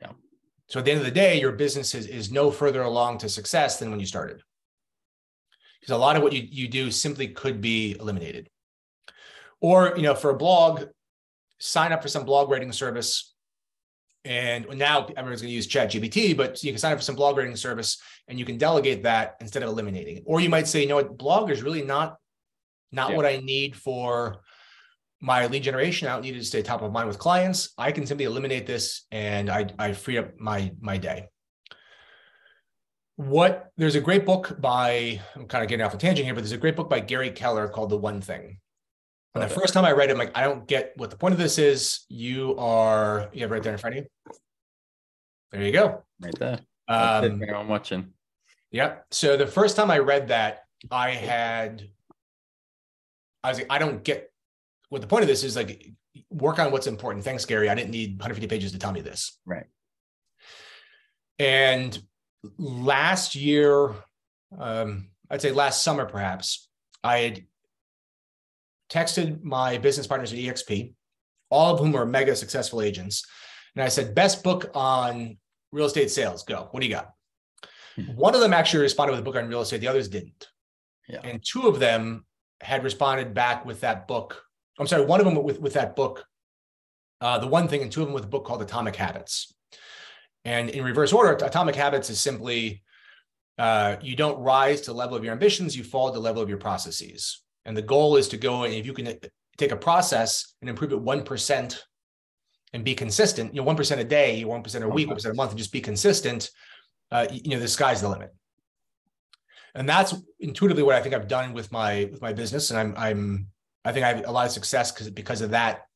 Yeah. So at the end of the day, your business is, is no further along to success than when you started. Because a lot of what you, you do simply could be eliminated. Or, you know, for a blog, sign up for some blog writing service. And now everyone's going to use ChatGPT, but you can sign up for some blog writing service and you can delegate that instead of eliminating it. Or you might say, you know what, blog is really not not Yeah. what I need for my lead generation. I don't need to stay top of mind with clients. I can simply eliminate this and I, I free up my my day. What there's a great book by I'm kind of getting off a tangent here, but there's a great book by Gary Keller called The One Thing. And the first time I read it, I'm like, I don't get what the point of this is. You are you have it right there in front of you. There you go. Right there. Um, I'm watching. Yep. So the first time I read that, I had, I was like, I don't get what the point of this is like work on what's important. Thanks, Gary. I didn't need 150 pages to tell me this. Right. And last year, um, I'd say last summer perhaps, I had texted my business partners at EXP, all of whom are mega successful agents. And I said, best book on real estate sales, go. What do you got? Hmm. One of them actually responded with a book on real estate, the others didn't. Yeah. And two of them had responded back with that book. I'm sorry, one of them with, with that book, uh, the one thing, and two of them with a book called Atomic Habits. And in reverse order, Atomic Habits is simply uh, you don't rise to the level of your ambitions, you fall to the level of your processes. And the goal is to go and if you can take a process and improve it 1% and be consistent, you know, 1% a day, 1% a week, 1% a month, and just be consistent, uh, you know, the sky's the limit. And that's intuitively what I think I've done with my with my business. And I'm I'm I think I have a lot of success because because of that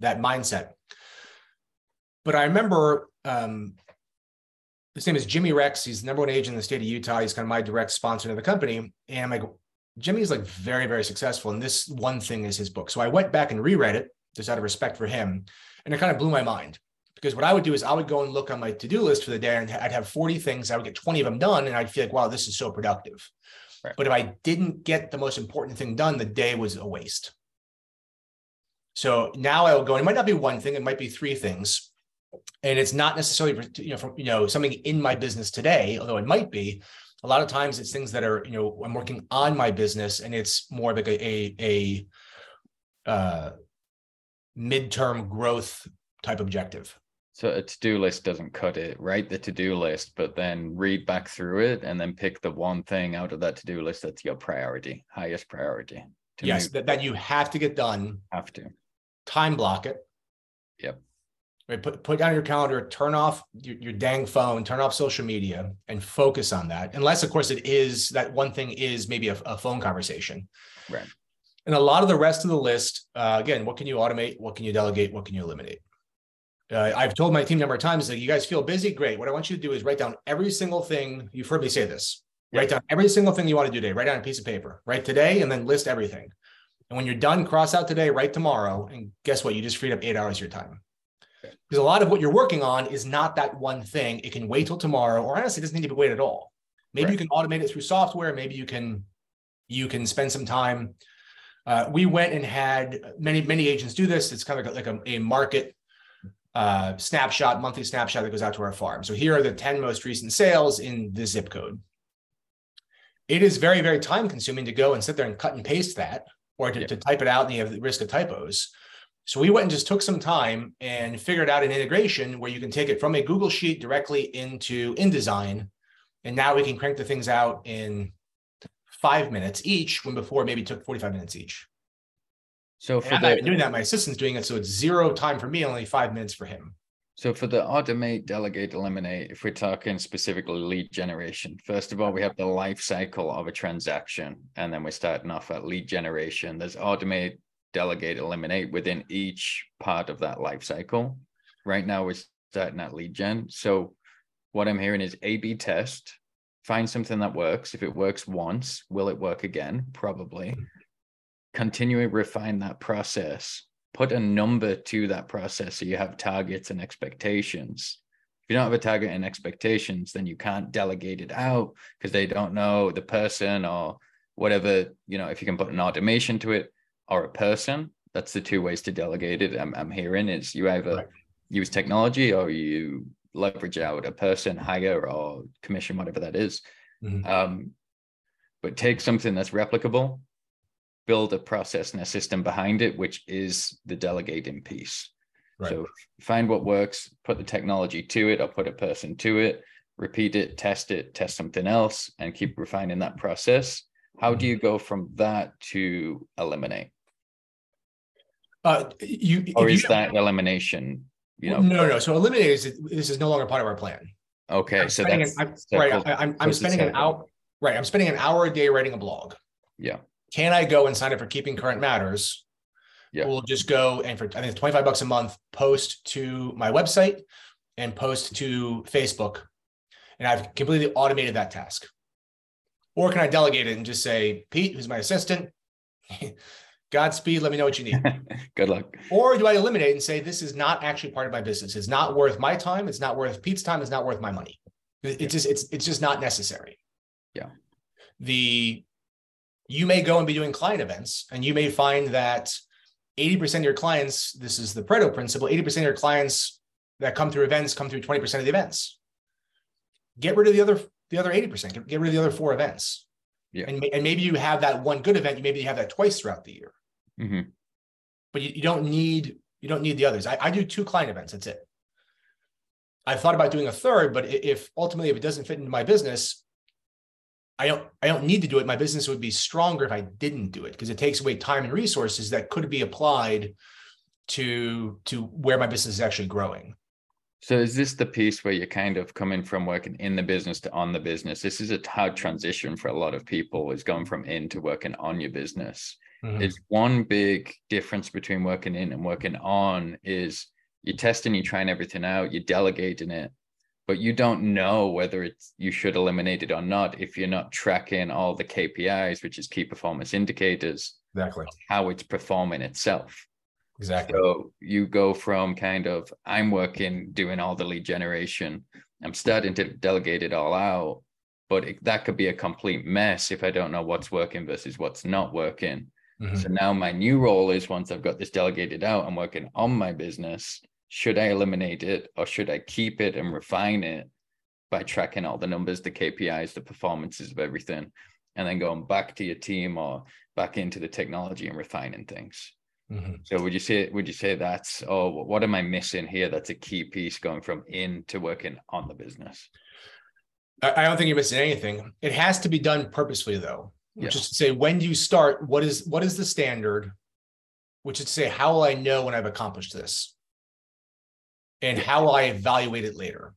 that mindset. But I remember um, his name is Jimmy Rex. He's the number one agent in the state of Utah. He's kind of my direct sponsor of the company. And I'm like, Jimmy's like very, very successful. And this one thing is his book. So I went back and reread it just out of respect for him. And it kind of blew my mind because what I would do is I would go and look on my to-do list for the day and I'd have 40 things. I would get 20 of them done. And I'd feel like, wow, this is so productive. Right. But if I didn't get the most important thing done, the day was a waste. So now I will go, and it might not be one thing, it might be three things and it's not necessarily you know from you know something in my business today although it might be a lot of times it's things that are you know i'm working on my business and it's more like a a, a uh, midterm growth type objective so a to-do list doesn't cut it write the to-do list but then read back through it and then pick the one thing out of that to-do list that's your priority highest priority yes that, that you have to get done have to time block it yep right? Put put down your calendar, turn off your, your dang phone, turn off social media, and focus on that. Unless, of course, it is that one thing is maybe a, a phone conversation. Right. And a lot of the rest of the list, uh, again, what can you automate? What can you delegate? What can you eliminate? Uh, I've told my team a number of times that you guys feel busy. Great. What I want you to do is write down every single thing. You've heard me say this. Write down every single thing you want to do today. Write down a piece of paper. Write today and then list everything. And when you're done, cross out today, write tomorrow. And guess what? You just freed up eight hours of your time because a lot of what you're working on is not that one thing. It can wait till tomorrow, or honestly, it doesn't need to be wait at all. Maybe right. you can automate it through software. Maybe you can you can spend some time. Uh, we went and had many many agents do this. It's kind of like a, a market uh, snapshot, monthly snapshot that goes out to our farm. So here are the 10 most recent sales in the zip code. It is very, very time consuming to go and sit there and cut and paste that or to, yeah. to type it out and you have the risk of typos. So we went and just took some time and figured out an integration where you can take it from a Google Sheet directly into InDesign. And now we can crank the things out in five minutes each, when before maybe took 45 minutes each. So for the, I've been doing that, my assistant's doing it. So it's zero time for me, only five minutes for him. So for the automate, delegate, eliminate, if we're talking specifically lead generation, first of all, we have the life cycle of a transaction, and then we're starting off at lead generation. There's automate, delegate, eliminate within each part of that life cycle. Right now, we're starting at lead gen. So, what I'm hearing is A B test, find something that works. If it works once, will it work again? Probably. Continually refine that process, put a number to that process so you have targets and expectations. If you don't have a target and expectations, then you can't delegate it out because they don't know the person or whatever. You know, if you can put an automation to it, or a person. That's the two ways to delegate it. I'm, I'm hearing is you either right. use technology or you leverage out a person, hire or commission, whatever that is. Mm-hmm. Um, but take something that's replicable, build a process and a system behind it, which is the delegating piece. Right. So find what works, put the technology to it, or put a person to it, repeat it, test it, test something else, and keep refining that process. How do mm-hmm. you go from that to eliminate? Uh, you or is you, that elimination? You know, no, no. So eliminate is this is no longer part of our plan. Okay, I'm so that's an, I'm, right. I, I'm, I'm spending an hour. Right, I'm spending an hour a day writing a blog. Yeah. Can I go and sign up for Keeping Current Matters? Yeah. We'll just go and for I think it's 25 bucks a month, post to my website and post to Facebook. And I've completely automated that task. Or can I delegate it and just say, Pete, who's my assistant, Godspeed. Let me know what you need. Good luck. Or do I eliminate and say, this is not actually part of my business? It's not worth my time. It's not worth Pete's time. It's not worth my money. It's Yeah. just, it's, it's just not necessary. Yeah. The, you may go and be doing client events and you may find that 80% of your clients, this is the Pareto principle, 80% of your clients that come through events come through 20% of the events. Get rid of the other, the other 80%, get, get rid of the other four events. Yeah. And, and maybe you have that one good event, you maybe you have that twice throughout the year Mm-hmm. but you, you don't need you don't need the others. I, I do two client events. That's it. I've thought about doing a third, but if ultimately if it doesn't fit into my business, I don't I don't need to do it. My business would be stronger if I didn't do it because it takes away time and resources that could be applied to to where my business is actually growing. So is this the piece where you're kind of coming from working in the business to on the business? This is a hard transition for a lot of people is going from in to working on your business. Mm-hmm. It's one big difference between working in and working on is you're testing, you're trying everything out, you're delegating it, but you don't know whether it's you should eliminate it or not if you're not tracking all the KPIs, which is key performance indicators, Exactly. how it's performing itself. Exactly. So you go from kind of I'm working doing all the lead generation. I'm starting to delegate it all out, but it, that could be a complete mess if I don't know what's working versus what's not working. Mhm. So now my new role is once I've got this delegated out, I'm working on my business. Should I eliminate it or should I keep it and refine it by tracking all the numbers, the KPIs, the performances of everything, and then going back to your team or back into the technology and refining things? Mhm. So would you say would you say that's oh what am I missing here? That's a key piece going from in to working on the business. I, I don't think you're missing anything. It has to be done purposefully, though. Which Yeah. is to say, when do you start? What is what is the standard? Which is to say, how will I know when I've accomplished this? And how will I evaluate it later?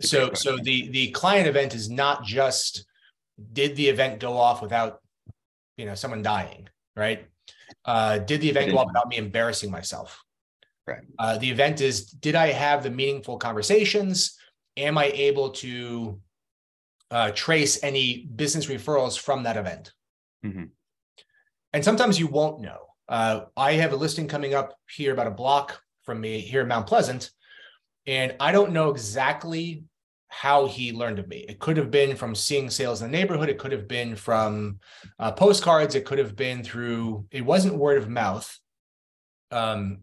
So so the the client event is not just did the event go off without you know someone dying, right? Uh, did the event go off without me embarrassing myself? Right. Uh, the event is did I have the meaningful conversations? Am I able to uh, trace any business referrals from that event? Mhm. And sometimes you won't know. Uh, I have a listing coming up here about a block from me here in Mount Pleasant, and I don't know exactly how he learned of me. It could have been from seeing sales in the neighborhood. It could have been from uh, postcards. It could have been through. It wasn't word of mouth. Um,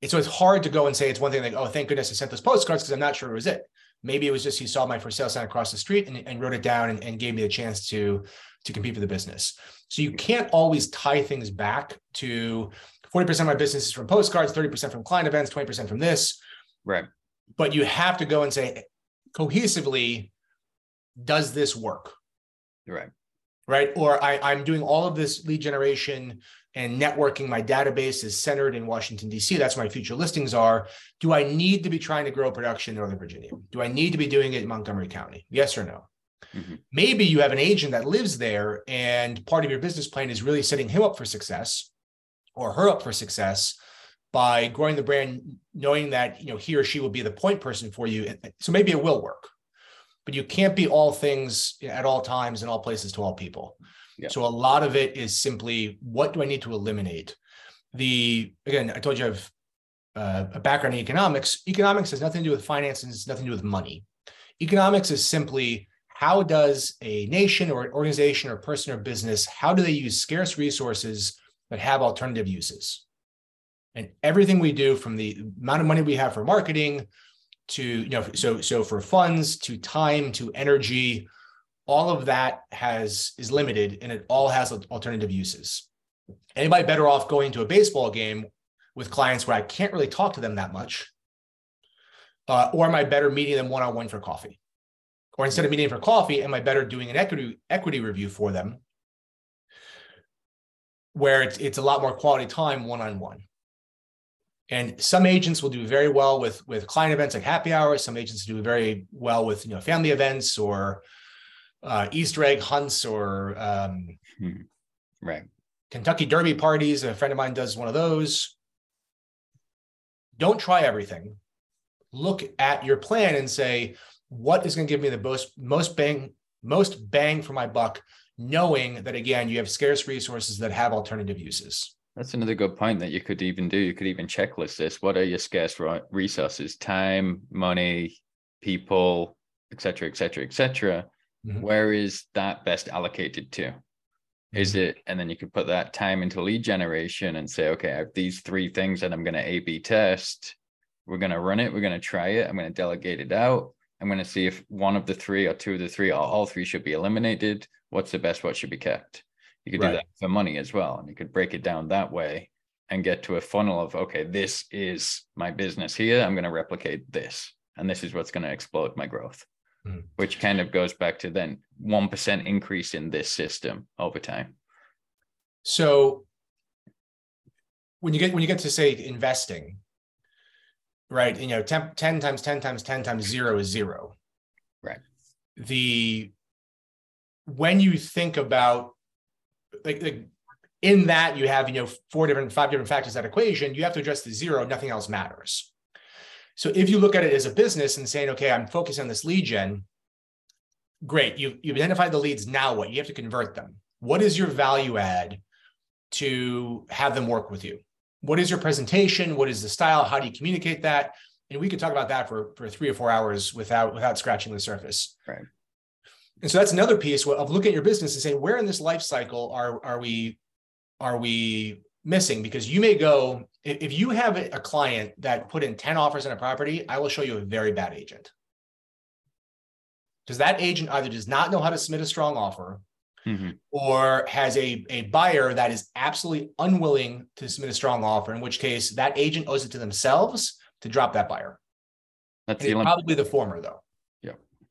it's so it's hard to go and say it's one thing like, oh, thank goodness I sent those postcards because I'm not sure it was it. Maybe it was just he saw my for sale sign across the street and, and wrote it down and, and gave me the chance to to compete for the business. So you can't always tie things back to 40% of my business is from postcards, 30% from client events, 20% from this. Right. But you have to go and say cohesively, does this work? Right. right? Or I, I'm doing all of this lead generation and networking. My database is centered in Washington, D.C. That's where my future listings are. Do I need to be trying to grow production in Northern Virginia? Do I need to be doing it in Montgomery County? Yes or no? Mhm. Maybe you have an agent that lives there, and part of your business plan is really setting him up for success or her up for success by growing the brand, knowing that you know he or she will be the point person for you. So maybe it will work but you can't be all things at all times in all places to all people. Yeah. So a lot of it is simply what do I need to eliminate? The again, I told you I have uh, a background in economics. Economics has nothing to do with finance and it's nothing to do with money. Economics is simply how does a nation or an organization or person or business how do they use scarce resources that have alternative uses? And everything we do from the amount of money we have for marketing to you know so so for funds to time to energy all of that has is limited and it all has alternative uses. Anybody better off going to a baseball game with clients where i can't really talk to them that much uh, or am i better meeting them one-on-one for coffee? Or instead of meeting for coffee am i better doing an equity equity review for them where it's, it's a lot more quality time one-on-one and some agents will do very well with with client events like happy hours. Some agents do very well with you know family events or uh, Easter egg hunts or um, Mhm. Right. Kentucky Derby parties. A friend of mine does one of those. Don't try everything. Look at your plan and say, what is going to give me the most most bang most bang for my buck knowing that again, you have scarce resources that have alternative uses. That's another good point that you could even do. You could even checklist this. What are your scarce resources? Time, money, people, etc., etc., etc. Where is that best allocated to? Is mm-hmm. it, and then you could put that time into lead generation and say, okay, I have these three things that I'm going to A B test. We're going to run it. We're going to try it. I'm going to delegate it out. I'm going to see if one of the three or two of the three or all three should be eliminated. What's the best? What should be kept? You could right. do that for money as well. And you could break it down that way and get to a funnel of, okay, this is my business here. I'm going to replicate this. And this is what's going to explode my growth, mm. which kind of goes back to then 1% increase in this system over time. So when you get when you get to say investing, right? You know, 10, 10 times 10 times 10 times zero is zero. Right. The when you think about like, like in that you have you know four different five different factors that equation you have to address the zero nothing else matters. So if you look at it as a business and saying okay i'm focused on this lead gen great you've, you've identified the leads now what? You have to convert them. What is your value add to have them work with you? What is your presentation? What is the style? How do you communicate that? And we could talk about that for, for three or four hours without without scratching the surface. Right and so that's another piece of looking at your business and saying, where in this life cycle are, are we are we missing? Because you may go, if you have a client that put in 10 offers on a property, I will show you a very bad agent. Because that agent either does not know how to submit a strong offer mm-hmm. or has a, a buyer that is absolutely unwilling to submit a strong offer, in which case that agent owes it to themselves to drop that buyer. That's the probably the former, though.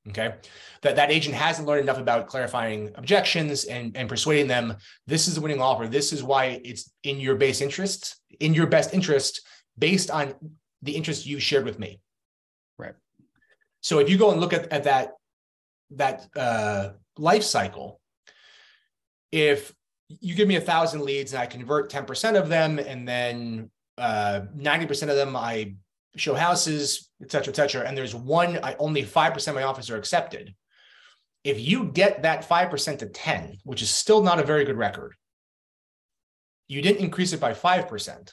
Okay. That that agent hasn't learned enough about clarifying objections and, and persuading them this is the winning offer. This is why it's in your best interest, in your best interest, based on the interest you shared with me. Right. So if you go and look at, at that that uh, life cycle, if you give me a thousand leads and I convert 10% of them, and then uh, 90% of them I show houses, et cetera, et cetera. And there's one, I, only 5% of my offers are accepted. If you get that 5% to 10, which is still not a very good record, you didn't increase it by 5%.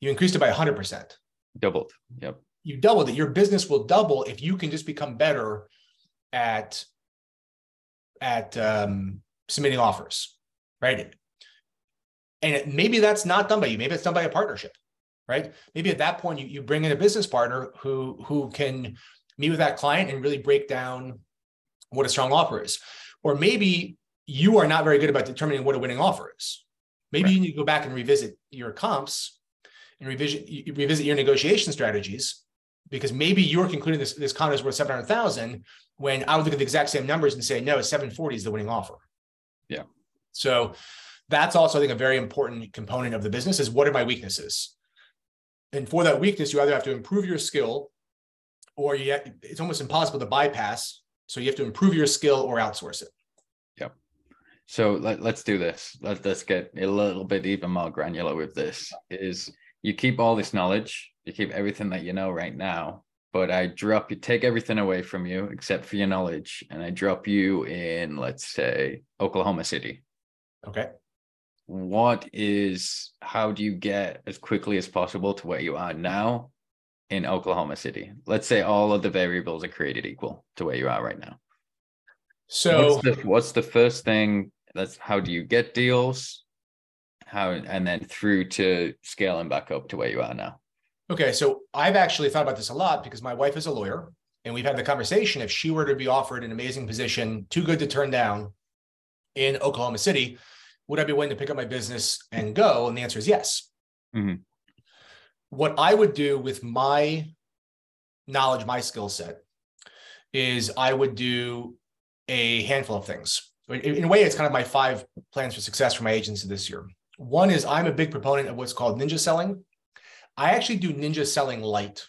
You increased it by 100%. Doubled. Yep. You doubled it. Your business will double if you can just become better at at um, submitting offers, right? And it, maybe that's not done by you. Maybe it's done by a partnership right? Maybe at that point you, you bring in a business partner who who can meet with that client and really break down what a strong offer is. Or maybe you are not very good about determining what a winning offer is. Maybe right. you need to go back and revisit your comps and revisit revisit your negotiation strategies because maybe you're concluding this this condo is worth 700,000 when I would look at the exact same numbers and say no 740 is the winning offer. Yeah. So that's also I think a very important component of the business is what are my weaknesses? And for that weakness, you either have to improve your skill or you have, it's almost impossible to bypass. So you have to improve your skill or outsource it. Yep. So let, let's do this. Let, let's get a little bit even more granular with this. Is you keep all this knowledge, you keep everything that you know right now, but I drop you, take everything away from you except for your knowledge, and I drop you in, let's say, Oklahoma City. Okay what is how do you get as quickly as possible to where you are now in Oklahoma City? Let's say all of the variables are created equal to where you are right now. So what's the, what's the first thing? That's how do you get deals? How and then through to scaling back up to where you are now. Okay, so I've actually thought about this a lot because my wife is a lawyer, and we've had the conversation. If she were to be offered an amazing position, too good to turn down in Oklahoma City, would I be willing to pick up my business and go? And the answer is yes. Mm-hmm. What I would do with my knowledge, my skill set, is I would do a handful of things. In a way, it's kind of my five plans for success for my agency this year. One is I'm a big proponent of what's called ninja selling. I actually do ninja selling light.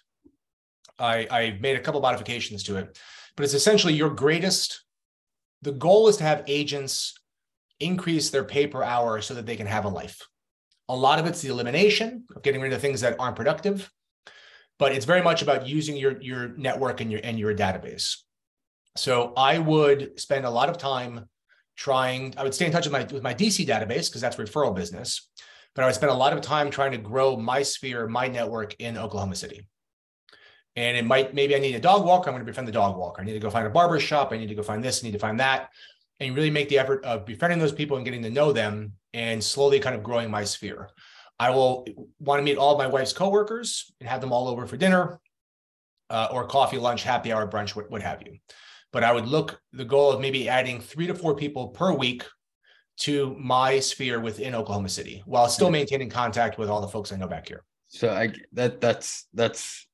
I, I made a couple modifications to it, but it's essentially your greatest. The goal is to have agents increase their pay per hour so that they can have a life. A lot of it's the elimination of getting rid of things that aren't productive, but it's very much about using your, your network and your, and your database. So I would spend a lot of time trying, I would stay in touch with my with my DC database because that's referral business. But I would spend a lot of time trying to grow my sphere, my network in Oklahoma City. And it might maybe I need a dog walker. I'm going to befriend the dog walker. I need to go find a barber shop. I need to go find this. I need to find that. And really make the effort of befriending those people and getting to know them and slowly kind of growing my sphere. I will want to meet all my wife's coworkers and have them all over for dinner uh, or coffee, lunch, happy hour, brunch, what, what have you. But I would look the goal of maybe adding three to four people per week to my sphere within Oklahoma City while still maintaining contact with all the folks I know back here. So I that that's that's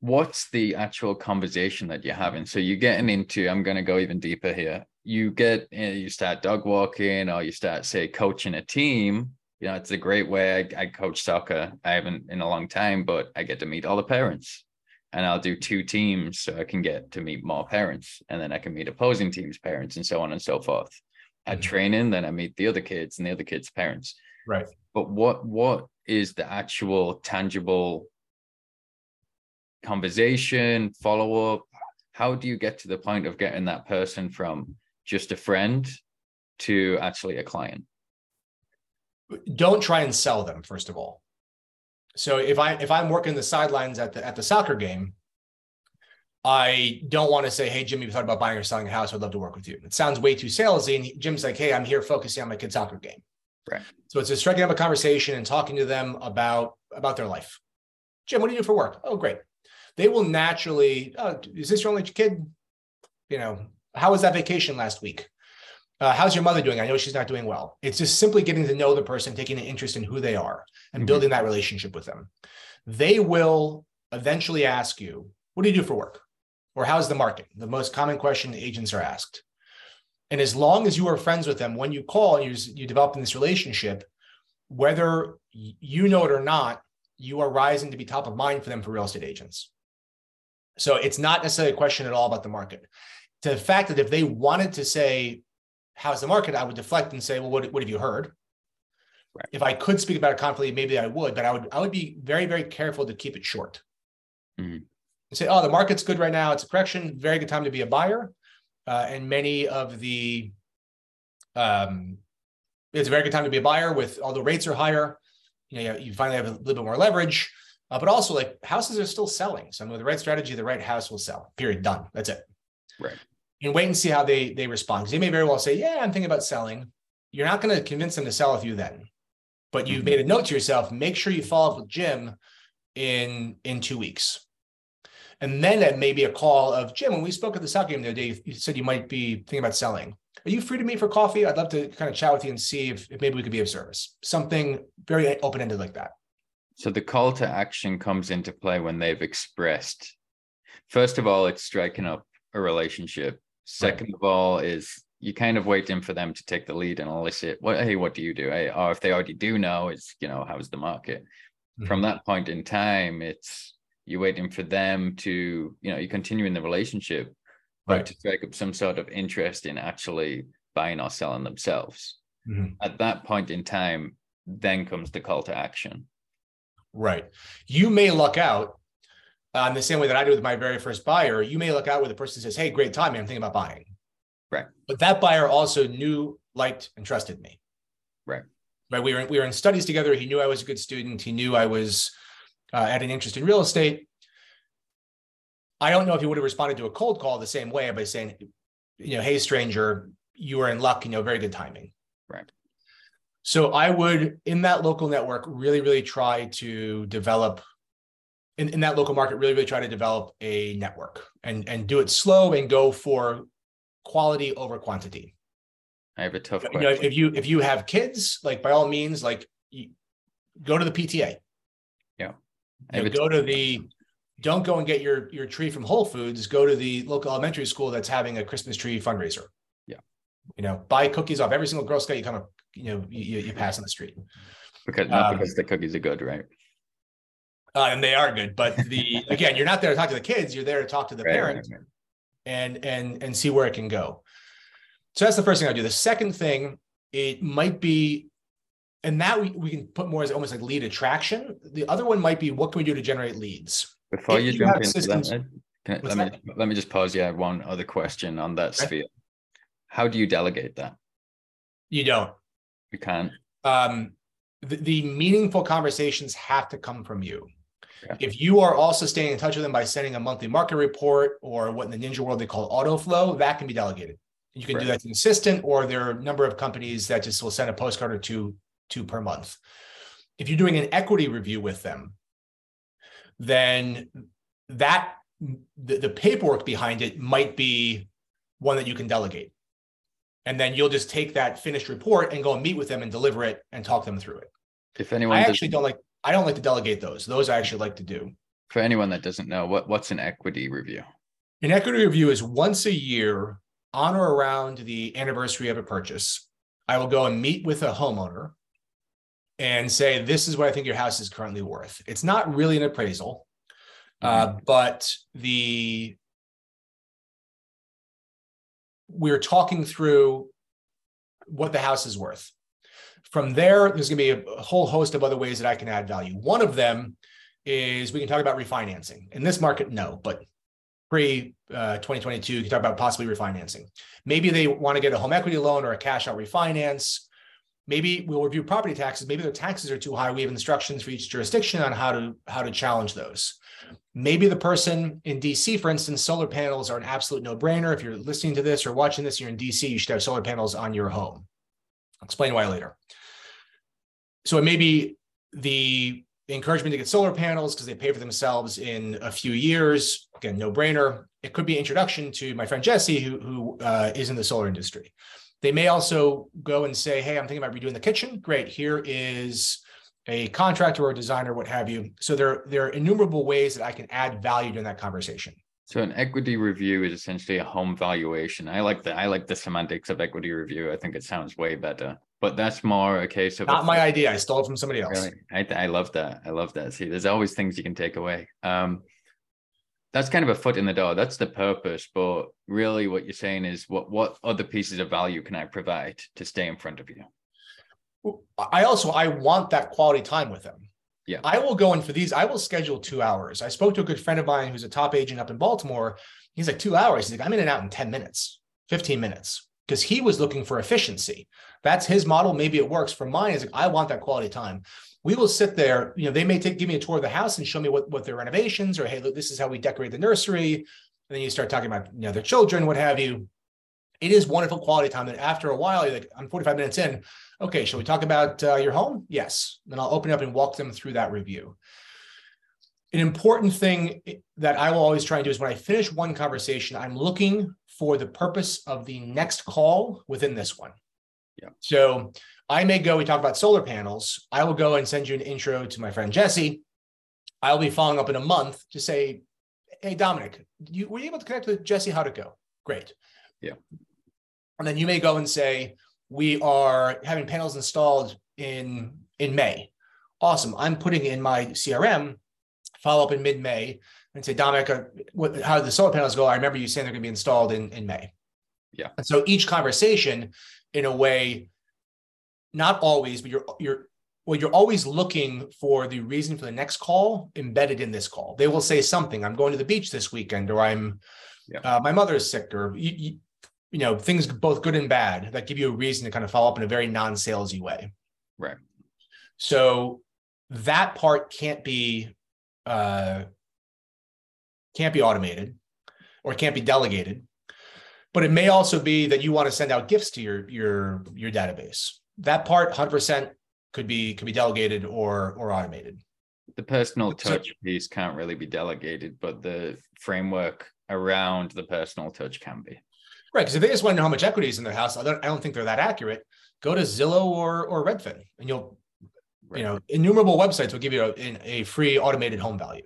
what's the actual conversation that you're having? So you're getting into, I'm going to go even deeper here. You get, you start dog walking or you start, say, coaching a team. You know, it's a great way. I, I coach soccer. I haven't in a long time, but I get to meet all the parents and I'll do two teams so I can get to meet more parents and then I can meet opposing teams' parents and so on and so forth. At mm-hmm. training, then I meet the other kids and the other kids' parents. Right. But what what is the actual tangible conversation, follow up? How do you get to the point of getting that person from just a friend to actually a client? Don't try and sell them, first of all. So if I if I'm working the sidelines at the at the soccer game, I don't want to say, "Hey, Jimmy, you thought about buying or selling a house? I'd love to work with you." It sounds way too salesy. And Jim's like, "Hey, I'm here focusing on my kid's soccer game." Right. So it's just striking up a conversation and talking to them about about their life. Jim, what do you do for work? Oh, great they will naturally, oh, is this your only kid? You know, how was that vacation last week? Uh, how's your mother doing? I know she's not doing well. It's just simply getting to know the person, taking an interest in who they are, and mm-hmm. building that relationship with them. They will eventually ask you, What do you do for work? Or how's the market? The most common question agents are asked. And as long as you are friends with them, when you call and you, you develop in this relationship, whether you know it or not, you are rising to be top of mind for them for real estate agents. So it's not necessarily a question at all about the market. To the fact that if they wanted to say, how's the market? I would deflect and say, well, what, what have you heard? Right. If I could speak about it confidently, maybe I would, but I would I would be very, very careful to keep it short. Mm-hmm. And say, oh, the market's good right now. It's a correction. Very good time to be a buyer. Uh, and many of the um, it's a very good time to be a buyer with although rates are higher, you know, you finally have a little bit more leverage. Uh, but also, like houses are still selling. So with the right strategy, the right house will sell. Period. Done. That's it. Right. And wait and see how they they respond. Because they may very well say, "Yeah, I'm thinking about selling." You're not going to convince them to sell with you then, but you've mm-hmm. made a note to yourself. Make sure you follow up with Jim in in two weeks, and then it may be a call of Jim. When we spoke at the soccer game the other day, you said you might be thinking about selling. Are you free to meet for coffee? I'd love to kind of chat with you and see if, if maybe we could be of service. Something very open ended like that. So the call to action comes into play when they've expressed. First of all, it's striking up a relationship. Second right. of all, is you kind of waiting for them to take the lead and elicit what hey, what do you do? Hey, or if they already do know, it's you know, how's the market? Mm-hmm. From that point in time, it's you're waiting for them to, you know, you continue in the relationship, but right. to strike up some sort of interest in actually buying or selling themselves. Mm-hmm. At that point in time, then comes the call to action. Right. You may luck out in the same way that I did with my very first buyer. You may look out where the person says, Hey, great time. I'm thinking about buying. Right. But that buyer also knew, liked, and trusted me. Right. Right. We were, we were in studies together. He knew I was a good student. He knew I was uh, had an interest in real estate. I don't know if he would have responded to a cold call the same way by saying, you know, hey, stranger, you are in luck, you know, very good timing. Right. So I would, in that local network, really, really try to develop in, in that local market, really, really try to develop a network and, and do it slow and go for quality over quantity. I have a tough question. You know, if you if you have kids, like by all means, like you, go to the PTA. Yeah. You know, go to the don't go and get your your tree from Whole Foods. Go to the local elementary school that's having a Christmas tree fundraiser. Yeah. You know, buy cookies off every single Girl Scout you come you know you, you pass on the street because not um, because the cookies are good right uh, and they are good but the again you're not there to talk to the kids you're there to talk to the right, parent right, right. and and and see where it can go so that's the first thing i do the second thing it might be and that we, we can put more as almost like lead attraction the other one might be what can we do to generate leads before you, you jump into systems, that, I, let me let me just pause Yeah, one other question on that sphere How do you delegate that? You don't. You can't. Um, the, the meaningful conversations have to come from you. Yeah. If you are also staying in touch with them by sending a monthly market report or what in the ninja world they call auto flow, that can be delegated. You can do that to an assistant, or there are a number of companies that just will send a postcard or two, two per month. If you're doing an equity review with them, then that the, the paperwork behind it might be one that you can delegate. And then you'll just take that finished report and go and meet with them and deliver it and talk them through it. If anyone I actually don't like I don't like to delegate those. Those I actually like to do. for anyone that doesn't know, what what's an equity review? An equity review is once a year on or around the anniversary of a purchase. I will go and meet with a homeowner and say, this is what I think your house is currently worth. It's not really an appraisal, uh, but the we're talking through what the house is worth. From there, there's going to be a whole host of other ways that I can add value. One of them is we can talk about refinancing. In this market, no, but pre uh, 2022, you can talk about possibly refinancing. Maybe they want to get a home equity loan or a cash out refinance. Maybe we'll review property taxes. Maybe their taxes are too high. We have instructions for each jurisdiction on how to how to challenge those. Maybe the person in DC, for instance, solar panels are an absolute no brainer. If you're listening to this or watching this, you're in DC, you should have solar panels on your home. I'll explain why later. So it may be the encouragement to get solar panels because they pay for themselves in a few years. Again, no brainer. It could be introduction to my friend Jesse, who, who uh, is in the solar industry. They may also go and say, Hey, I'm thinking about redoing the kitchen. Great. Here is a contractor or a designer, what have you. So there, there are innumerable ways that I can add value in that conversation. So an equity review is essentially a home valuation. I like the I like the semantics of equity review. I think it sounds way better. But that's more a case of a- Not my idea. I stole it from somebody else. Really? I, I love that. I love that. See, there's always things you can take away. Um, that's kind of a foot in the door. That's the purpose. But really, what you're saying is, what what other pieces of value can I provide to stay in front of you? I also I want that quality time with them. Yeah. I will go in for these. I will schedule two hours. I spoke to a good friend of mine who's a top agent up in Baltimore. He's like two hours. He's like, I'm in and out in 10 minutes, 15 minutes. Because he was looking for efficiency. That's his model. Maybe it works. For mine, is like, I want that quality time. We will sit there, you know, they may take give me a tour of the house and show me what, what their renovations or hey, look, this is how we decorate the nursery. And then you start talking about you know their children, what have you. It is wonderful quality time. And after a while, you're like, I'm 45 minutes in. Okay, shall we talk about uh, your home? Yes. Then I'll open up and walk them through that review. An important thing that I will always try and do is when I finish one conversation, I'm looking for the purpose of the next call within this one. Yeah. So I may go, we talk about solar panels. I will go and send you an intro to my friend Jesse. I'll be following up in a month to say, hey, Dominic, you, were you able to connect with Jesse? How'd it go? Great. Yeah. And then you may go and say, we are having panels installed in in May. Awesome. I'm putting in my CRM follow up in mid May and say, Dominic, uh, what, how the solar panels go? I remember you saying they're going to be installed in in May. Yeah. And so each conversation, in a way, not always, but you're you're well, you're always looking for the reason for the next call embedded in this call. They will say something. I'm going to the beach this weekend, or I'm Yeah. uh, my mother is sick, or you, you, you know things both good and bad that give you a reason to kind of follow up in a very non-salesy way. Right. So that part can't be uh, can't be automated or can't be delegated. But it may also be that you want to send out gifts to your your your database. That part, hundred percent, could be could be delegated or or automated. The personal So- touch piece can't really be delegated, but the framework around the personal touch can be. Right, because if they just want to know how much equity is in their house, I don't I don't think they're that accurate. Go to Zillow or or Redfin, and you'll you know innumerable websites will give you a, a free automated home value.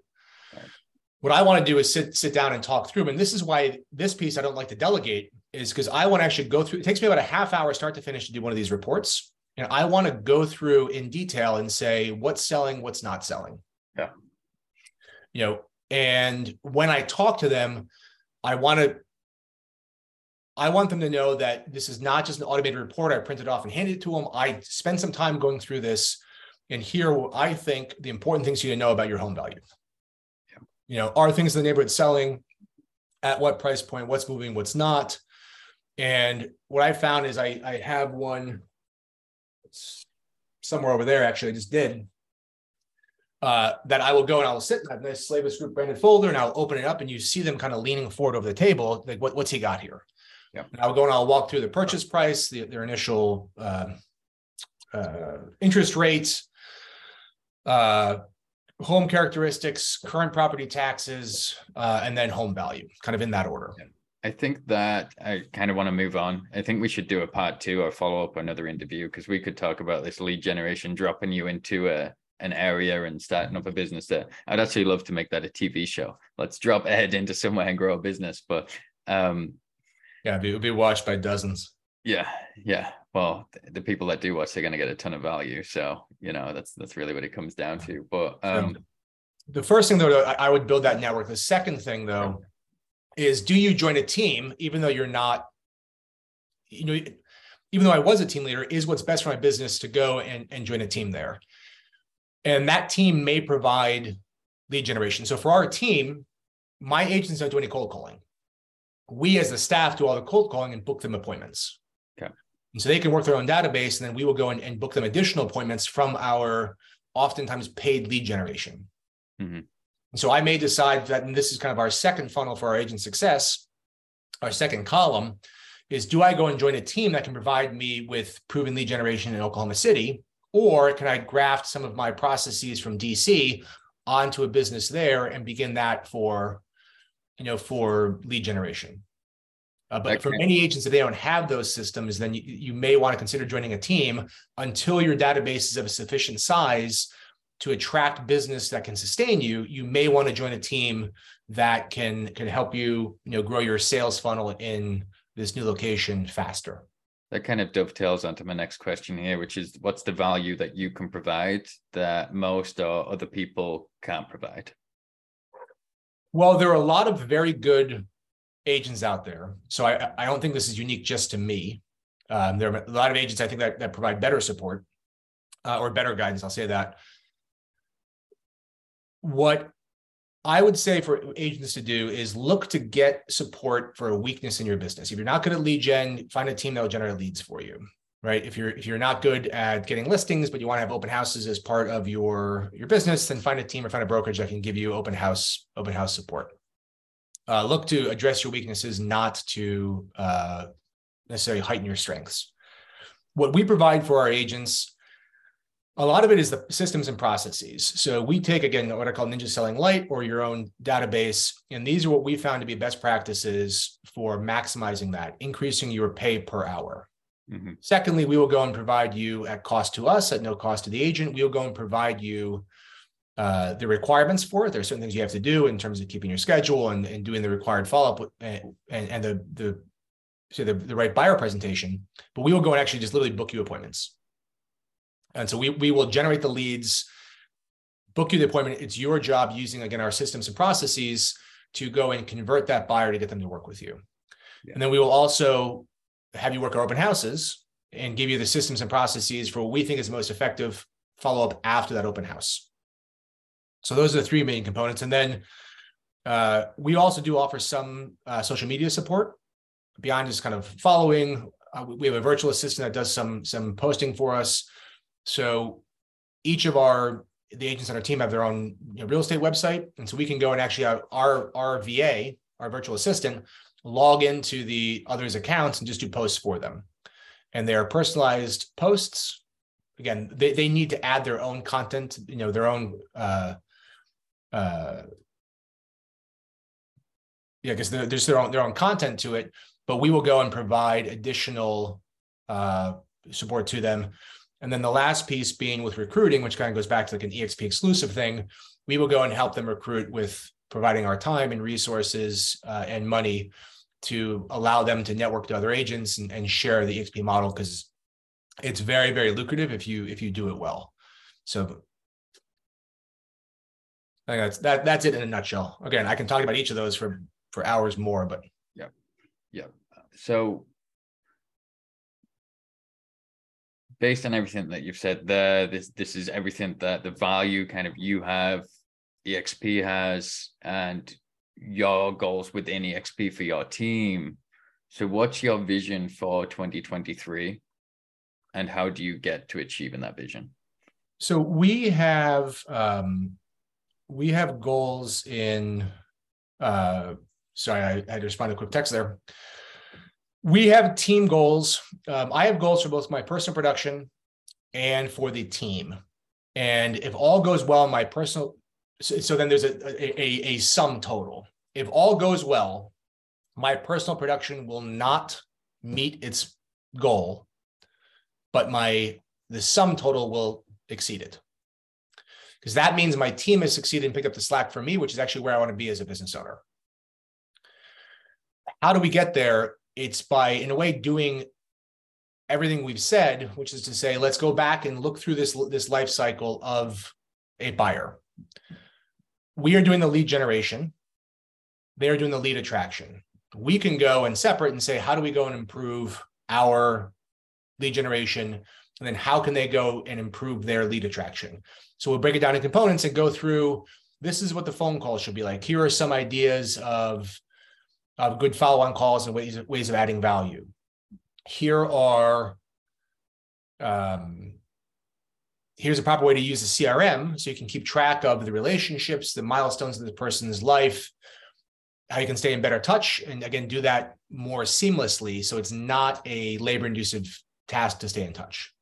What I want to do is sit sit down and talk through them, and this is why this piece I don't like to delegate is because I want to actually go through. It takes me about a half hour start to finish to do one of these reports, and I want to go through in detail and say what's selling, what's not selling. Yeah. You know, and when I talk to them, I want to I want them to know that this is not just an automated report I printed off and handed it to them. I spend some time going through this and here what I think the important things you need to know about your home value. You know, are things in the neighborhood selling? At what price point? What's moving? What's not? And what I found is I, I have one somewhere over there, actually, I just did. Uh, that I will go and I will sit in that nice Slavis group branded folder and I'll open it up and you see them kind of leaning forward over the table. Like, what, what's he got here? Yeah. And I'll go and I'll walk through the purchase price, the, their initial uh, uh, interest rates, uh, home characteristics, current property taxes, uh, and then home value, kind of in that order. I think that I kind of want to move on. I think we should do a part two or follow up another interview because we could talk about this lead generation, dropping you into a an area and starting up a business there. I'd actually love to make that a TV show. Let's drop Ed into somewhere and grow a business. But um yeah, it would be watched by dozens. Yeah, yeah. Well, the people that do watch, they're going to get a ton of value. So you know, that's that's really what it comes down to. But um, the first thing though, I would build that network. The second thing though, is do you join a team even though you're not, you know, even though I was a team leader, is what's best for my business to go and, and join a team there. And that team may provide lead generation. So for our team, my agents don't do any cold calling. We as the staff do all the cold calling and book them appointments. And so they can work their own database and then we will go in and book them additional appointments from our oftentimes paid lead generation. Mm-hmm. So I may decide that, and this is kind of our second funnel for our agent success, our second column is do I go and join a team that can provide me with proven lead generation in Oklahoma City? Or can I graft some of my processes from DC onto a business there and begin that for, you know, for lead generation? Uh, but okay. for many agents, if they don't have those systems, then you, you may want to consider joining a team until your database is of a sufficient size to attract business that can sustain you. You may want to join a team that can can help you, you know, grow your sales funnel in this new location faster that kind of dovetails onto my next question here, which is what's the value that you can provide that most or other people can't provide? Well, there are a lot of very good agents out there. So I, I don't think this is unique just to me. Um, there are a lot of agents I think that, that provide better support uh, or better guidance. I'll say that. What I would say for agents to do is look to get support for a weakness in your business. If you're not good at lead gen, find a team that will generate leads for you. Right. If you're if you're not good at getting listings, but you want to have open houses as part of your your business, then find a team or find a brokerage that can give you open house open house support. Uh, look to address your weaknesses, not to uh, necessarily heighten your strengths. What we provide for our agents a lot of it is the systems and processes. So we take again what I call Ninja Selling Light or your own database, and these are what we found to be best practices for maximizing that, increasing your pay per hour. Mm-hmm. Secondly, we will go and provide you at cost to us, at no cost to the agent. We will go and provide you uh, the requirements for it. There are certain things you have to do in terms of keeping your schedule and, and doing the required follow up and, and, and the the so the, the right buyer presentation. But we will go and actually just literally book you appointments. And so we, we will generate the leads, book you the appointment. It's your job using, again, our systems and processes to go and convert that buyer to get them to work with you. Yeah. And then we will also have you work our open houses and give you the systems and processes for what we think is the most effective follow up after that open house. So those are the three main components. And then uh, we also do offer some uh, social media support beyond just kind of following. Uh, we have a virtual assistant that does some some posting for us. So each of our the agents on our team have their own you know, real estate website, and so we can go and actually have our our VA, our virtual assistant, log into the others' accounts and just do posts for them. And they are personalized posts. Again, they, they need to add their own content, you know, their own uh, uh, yeah, because there's their own their own content to it, but we will go and provide additional uh, support to them and then the last piece being with recruiting, which kind of goes back to like an EXP exclusive thing, we will go and help them recruit with providing our time and resources uh, and money to allow them to network to other agents and, and share the EXP model because it's very, very lucrative if you if you do it well. So I think that's that that's it in a nutshell. Again, I can talk about each of those for for hours more, but yeah. Yeah. So based on everything that you've said there, this this is everything that the value kind of you have, EXP has, and your goals within EXP for your team. So, what's your vision for 2023? And how do you get to achieving that vision? So we have um, we have goals in. Uh, sorry, I, had to respond to a quick text there. We have team goals. Um, I have goals for both my personal production and for the team. And if all goes well, my personal, so, so then there's a, a, a sum total. If all goes well, my personal production will not meet its goal, but my the sum total will exceed it. Because that means my team has succeeded and picked up the slack for me, which is actually where I want to be as a business owner. How do we get there? It's by, in a way, doing everything we've said, which is to say, let's go back and look through this, this life cycle of a buyer. We are doing the lead generation. They're doing the lead attraction. We can go and separate and say, how do we go and improve our lead generation? And then how can they go and improve their lead attraction? So we'll break it down in components and go through this is what the phone call should be like. Here are some ideas of, of good follow-on calls and ways, ways of adding value here are um, here's a proper way to use the CRM so you can keep track of the relationships, the milestones of the person's life, how you can stay in better touch, and again, do that more seamlessly so it's not a labor intensive task to stay in touch.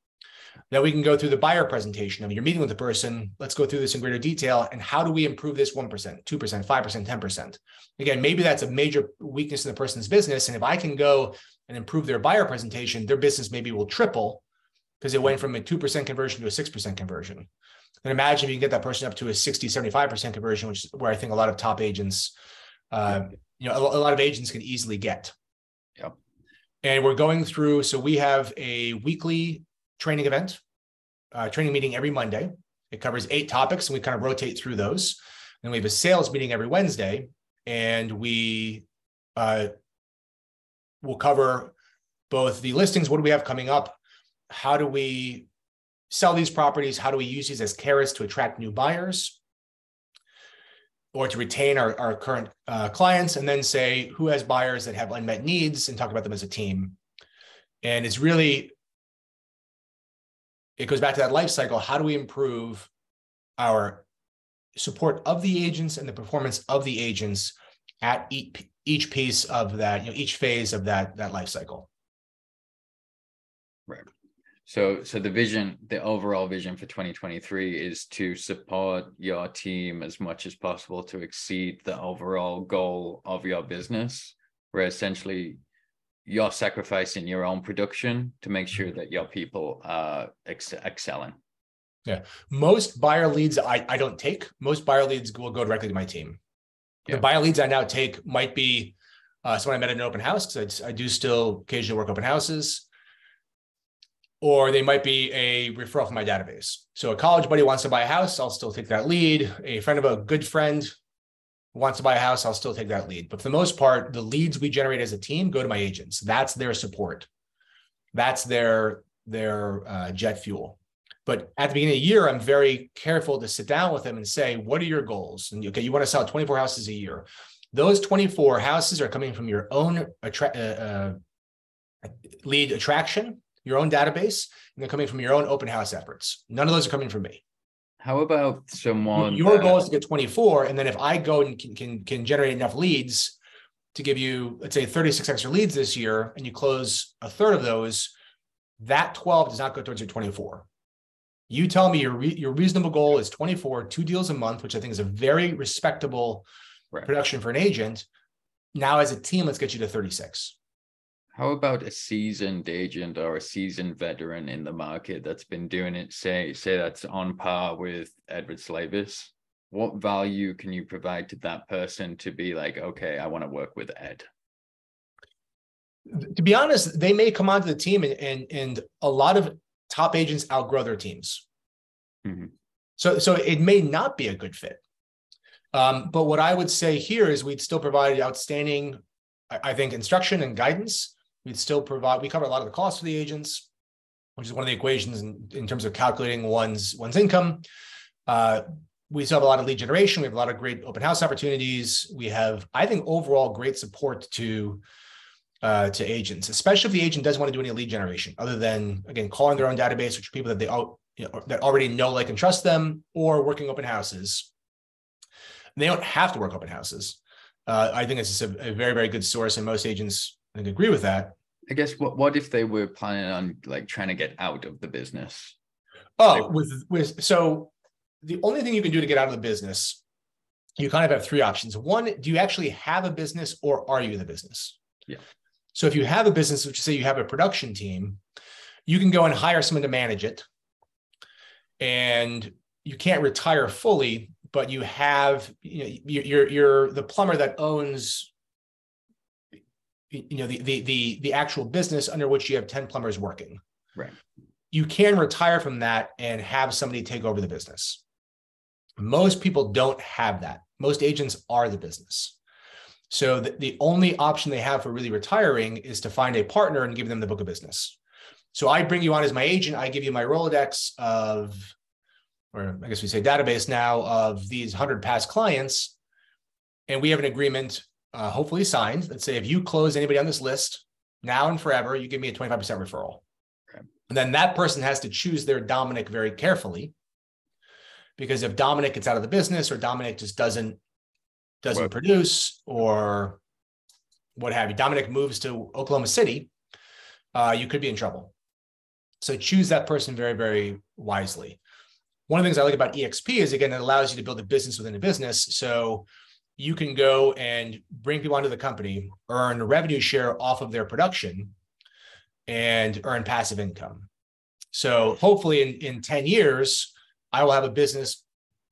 Then we can go through the buyer presentation. I mean, you're meeting with the person. Let's go through this in greater detail. And how do we improve this 1%, 2%, 5%, 10%? Again, maybe that's a major weakness in the person's business. And if I can go and improve their buyer presentation, their business maybe will triple because it went from a 2% conversion to a 6% conversion. And imagine if you can get that person up to a 60, 75% conversion, which is where I think a lot of top agents, uh, you know, a, a, lot of agents can easily get. Yep. And we're going through, so we have a weekly training event, uh, training meeting every Monday. It covers eight topics and we kind of rotate through those. Then we have a sales meeting every Wednesday and we uh, we'll cover both the listings, what do we have coming up? How do we sell these properties? How do we use these as carrots to attract new buyers or to retain our, our current uh, clients? And then say who has buyers that have unmet needs and talk about them as a team. And it's really, it goes back to that life cycle. How do we improve our support of the agents and the performance of the agents at each, piece of that, you know, each phase of that that life cycle. Right. So so the vision, the overall vision for 2023 is to support your team as much as possible to exceed the overall goal of your business, where essentially you're sacrificing your own production to make sure that your people are ex- excelling. Yeah. Most buyer leads I, I don't take. Most buyer leads will go directly to my team. Yeah. The buyer leads I now take might be uh, someone I met at an open house because I, I, do still occasionally work open houses, or they might be a referral from my database. So a college buddy wants to buy a house, I'll still take that lead. A friend of a good friend wants to buy a house, I'll still take that lead. But for the most part, the leads we generate as a team go to my agents. That's their support. That's their their uh, jet fuel. But at the beginning of the year, I'm very careful to sit down with them and say, what are your goals? And okay, you want to sell 24 houses a year. Those 24 houses are coming from your own attra- uh, uh, lead attraction, your own database, and they're coming from your own open house efforts. None of those are coming from me. How about someone? Your that... goal is to get 24, and then if I go and can, can can generate enough leads to give you, let's say, 36 extra leads this year, and you close a third of those, that 12 does not go towards your 24. You tell me your re- your reasonable goal is 24, two deals a month, which I think is a very respectable right. production for an agent. Now, as a team, let's get you to 36. How about a seasoned agent or a seasoned veteran in the market that's been doing it? Say, say that's on par with Edward Slavis. What value can you provide to that person to be like, okay, I want to work with Ed? To be honest, they may come onto the team and and, and a lot of top agents outgrow their teams. Mm-hmm. So, so it may not be a good fit. Um, but what I would say here is we'd still provide outstanding, I think, instruction and guidance. We'd still provide, we cover a lot of the costs for the agents, which is one of the equations in, in terms of calculating one's one's income. Uh, we still have a lot of lead generation. We have a lot of great open house opportunities. We have, I think, overall great support to uh, to agents, especially if the agent doesn't want to do any lead generation other than again calling their own database, which are people that they you know, that already know, like, and trust them, or working open houses. They don't have to work open houses. Uh, I think it's a, a, very, very good source, and most agents I agree with that. I guess what what if they were planning on like trying to get out of the business? Oh, with with so the only thing you can do to get out of the business, you kind of have three options. One, do you actually have a business or are you in the business? Yeah. So if you have a business, which say you have a production team, you can go and hire someone to manage it. And you can't retire fully, but you have, you know, you're you're the plumber that owns you know the the the, the actual business under which you have 10 plumbers working. Right. You can retire from that and have somebody take over the business. Most people don't have that. Most agents are the business. So the, the only option they have for really retiring is to find a partner and give them the book of business. So I bring you on as my agent. I give you my Rolodex of, or I guess we say database now of these 100 past clients. And we have an agreement, uh, hopefully signed, that say if you close anybody on this list now and forever, you give me a 25% referral. Okay. And then that person has to choose their Dominic very carefully. Because if Dominic gets out of the business or Dominic just doesn't doesn't produce or what have you, Dominic moves to Oklahoma City, uh, you could be in trouble. So choose that person very, very wisely. One of the things I like about EXP is again, it allows you to build a business within a business. So you can go and bring people onto the company, earn a revenue share off of their production, and earn passive income. So hopefully in, in 10 years, I will have a business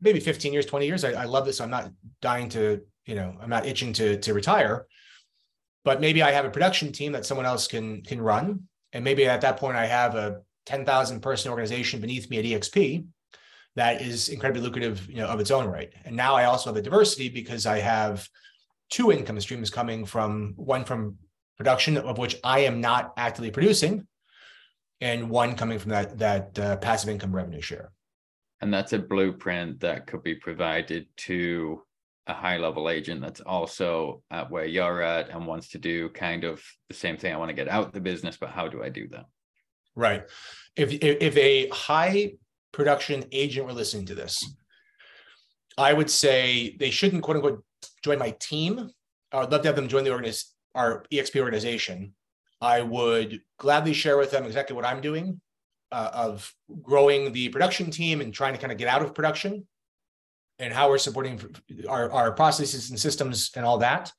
maybe 15 years, 20 years. I, I love this. I'm not dying to, you know, I'm not itching to to retire. But maybe I have a production team that someone else can can run. And maybe at that point I have a 10,000 person organization beneath me at EXP that is incredibly lucrative, you know, of its own right. And now I also have a diversity because I have two income streams coming from one from production of which I am not actively producing, and one coming from that that uh, passive income revenue share and that's a blueprint that could be provided to a high level agent that's also at where you're at and wants to do kind of the same thing. I want to get out the business, but how do I do that? Right. If if a high production agent were listening to this, I would say they shouldn't quote unquote join my team. I would love to have them join the organiz- our EXP organization. I would gladly share with them exactly what I'm doing uh, of growing the production team and trying to kind of get out of production and how we're supporting our, our processes and systems and all that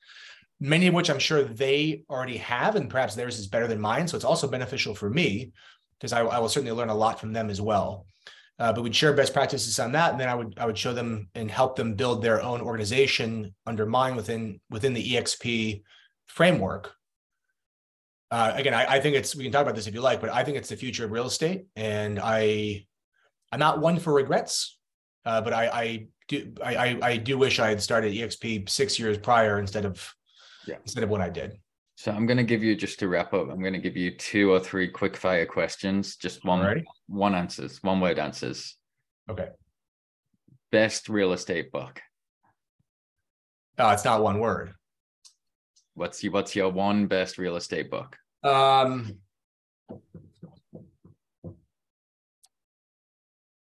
many of which i'm sure they already have and perhaps theirs is better than mine so it's also beneficial for me because I, I, will certainly learn a lot from them as well uh, but we'd share best practices on that and then i would i would show them and help them build their own organization under mine within within the exp framework uh, again, I, I, think it's we can talk about this if you like, but I think it's the future of real estate, and I I'm not one for regrets, uh, but I, I do I, I do wish I had started EXP six years prior instead of yeah. instead of what I did. So I'm going to give you just to wrap up. I'm going to give you two or three quick fire questions, just one Alrighty. one answers, one word answers. Okay. Best real estate book. Uh, it's not one word. What's your what's your one best real estate book? Um,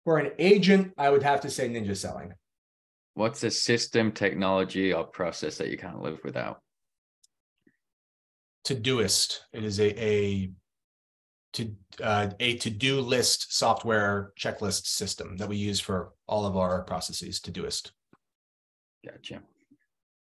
for an agent, I would have to say ninja selling. What's a system, technology, or process that you can't live without? Todoist. It is a a to uh, a to-do list software checklist system that we use for all of our processes. Todoist. Gotcha.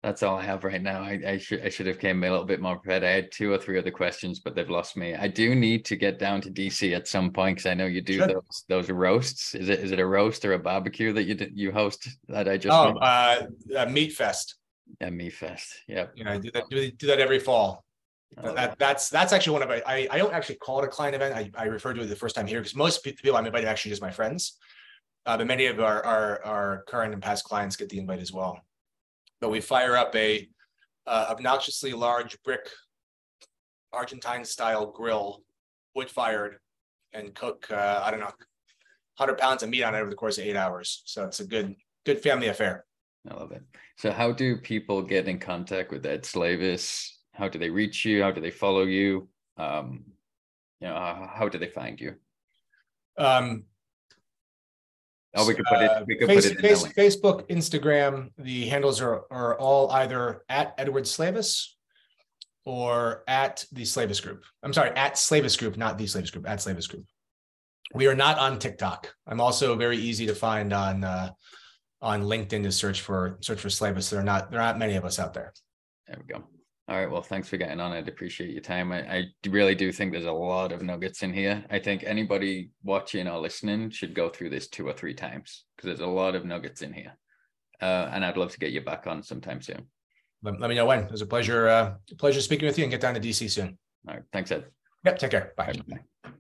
That's all I have right now. I, I should I should have came a little bit more prepared. I had two or three other questions, but they've lost me. I do need to get down to DC at some point because I know you do sure. those those roasts. Is it is it a roast or a barbecue that you you host that I just? Oh, uh, Meat Fest. Yeah, Meat Fest. Yeah. Yeah, I do that do, do that every fall. That, that's that's actually one of my I, I don't actually call it a client event. I, I refer to it the first time here because most people I'm invited actually just my friends. Uh, but many of our, our our current and past clients get the invite as well but we fire up a uh, obnoxiously large brick Argentine style grill, wood fired, and cook uh, I don't know, hundred pounds of meat on it over the course of eight hours. So it's a good good family affair. I love it. So how do people get in contact with Ed Slavis? How do they reach you? How do they follow you? Um, you know, how, how do they find you? Um, Oh, we could put it. uh, We could put it face-. Facebook, Instagram, the handles are, are all either at Edward Slavis or at the Slavis Group. I'm sorry, at Slavis Group, not the Slavis Group, at Slavis Group. We are not on TikTok. I'm also very easy to find on uh, on LinkedIn to search for search for Slavis. There are not there aren't many of us out there. There we go. All right. Well, thanks for getting on. I'd appreciate your time. I, I really do think there's a lot of nuggets in here. I think anybody watching or listening should go through this two or three times because there's a lot of nuggets in here. Uh, and I'd love to get you back on sometime soon. Let, let me know when. It was a pleasure uh, pleasure speaking with you and get down to DC soon. All right. Thanks, Ed. Yep. Take care. Bye. Bye.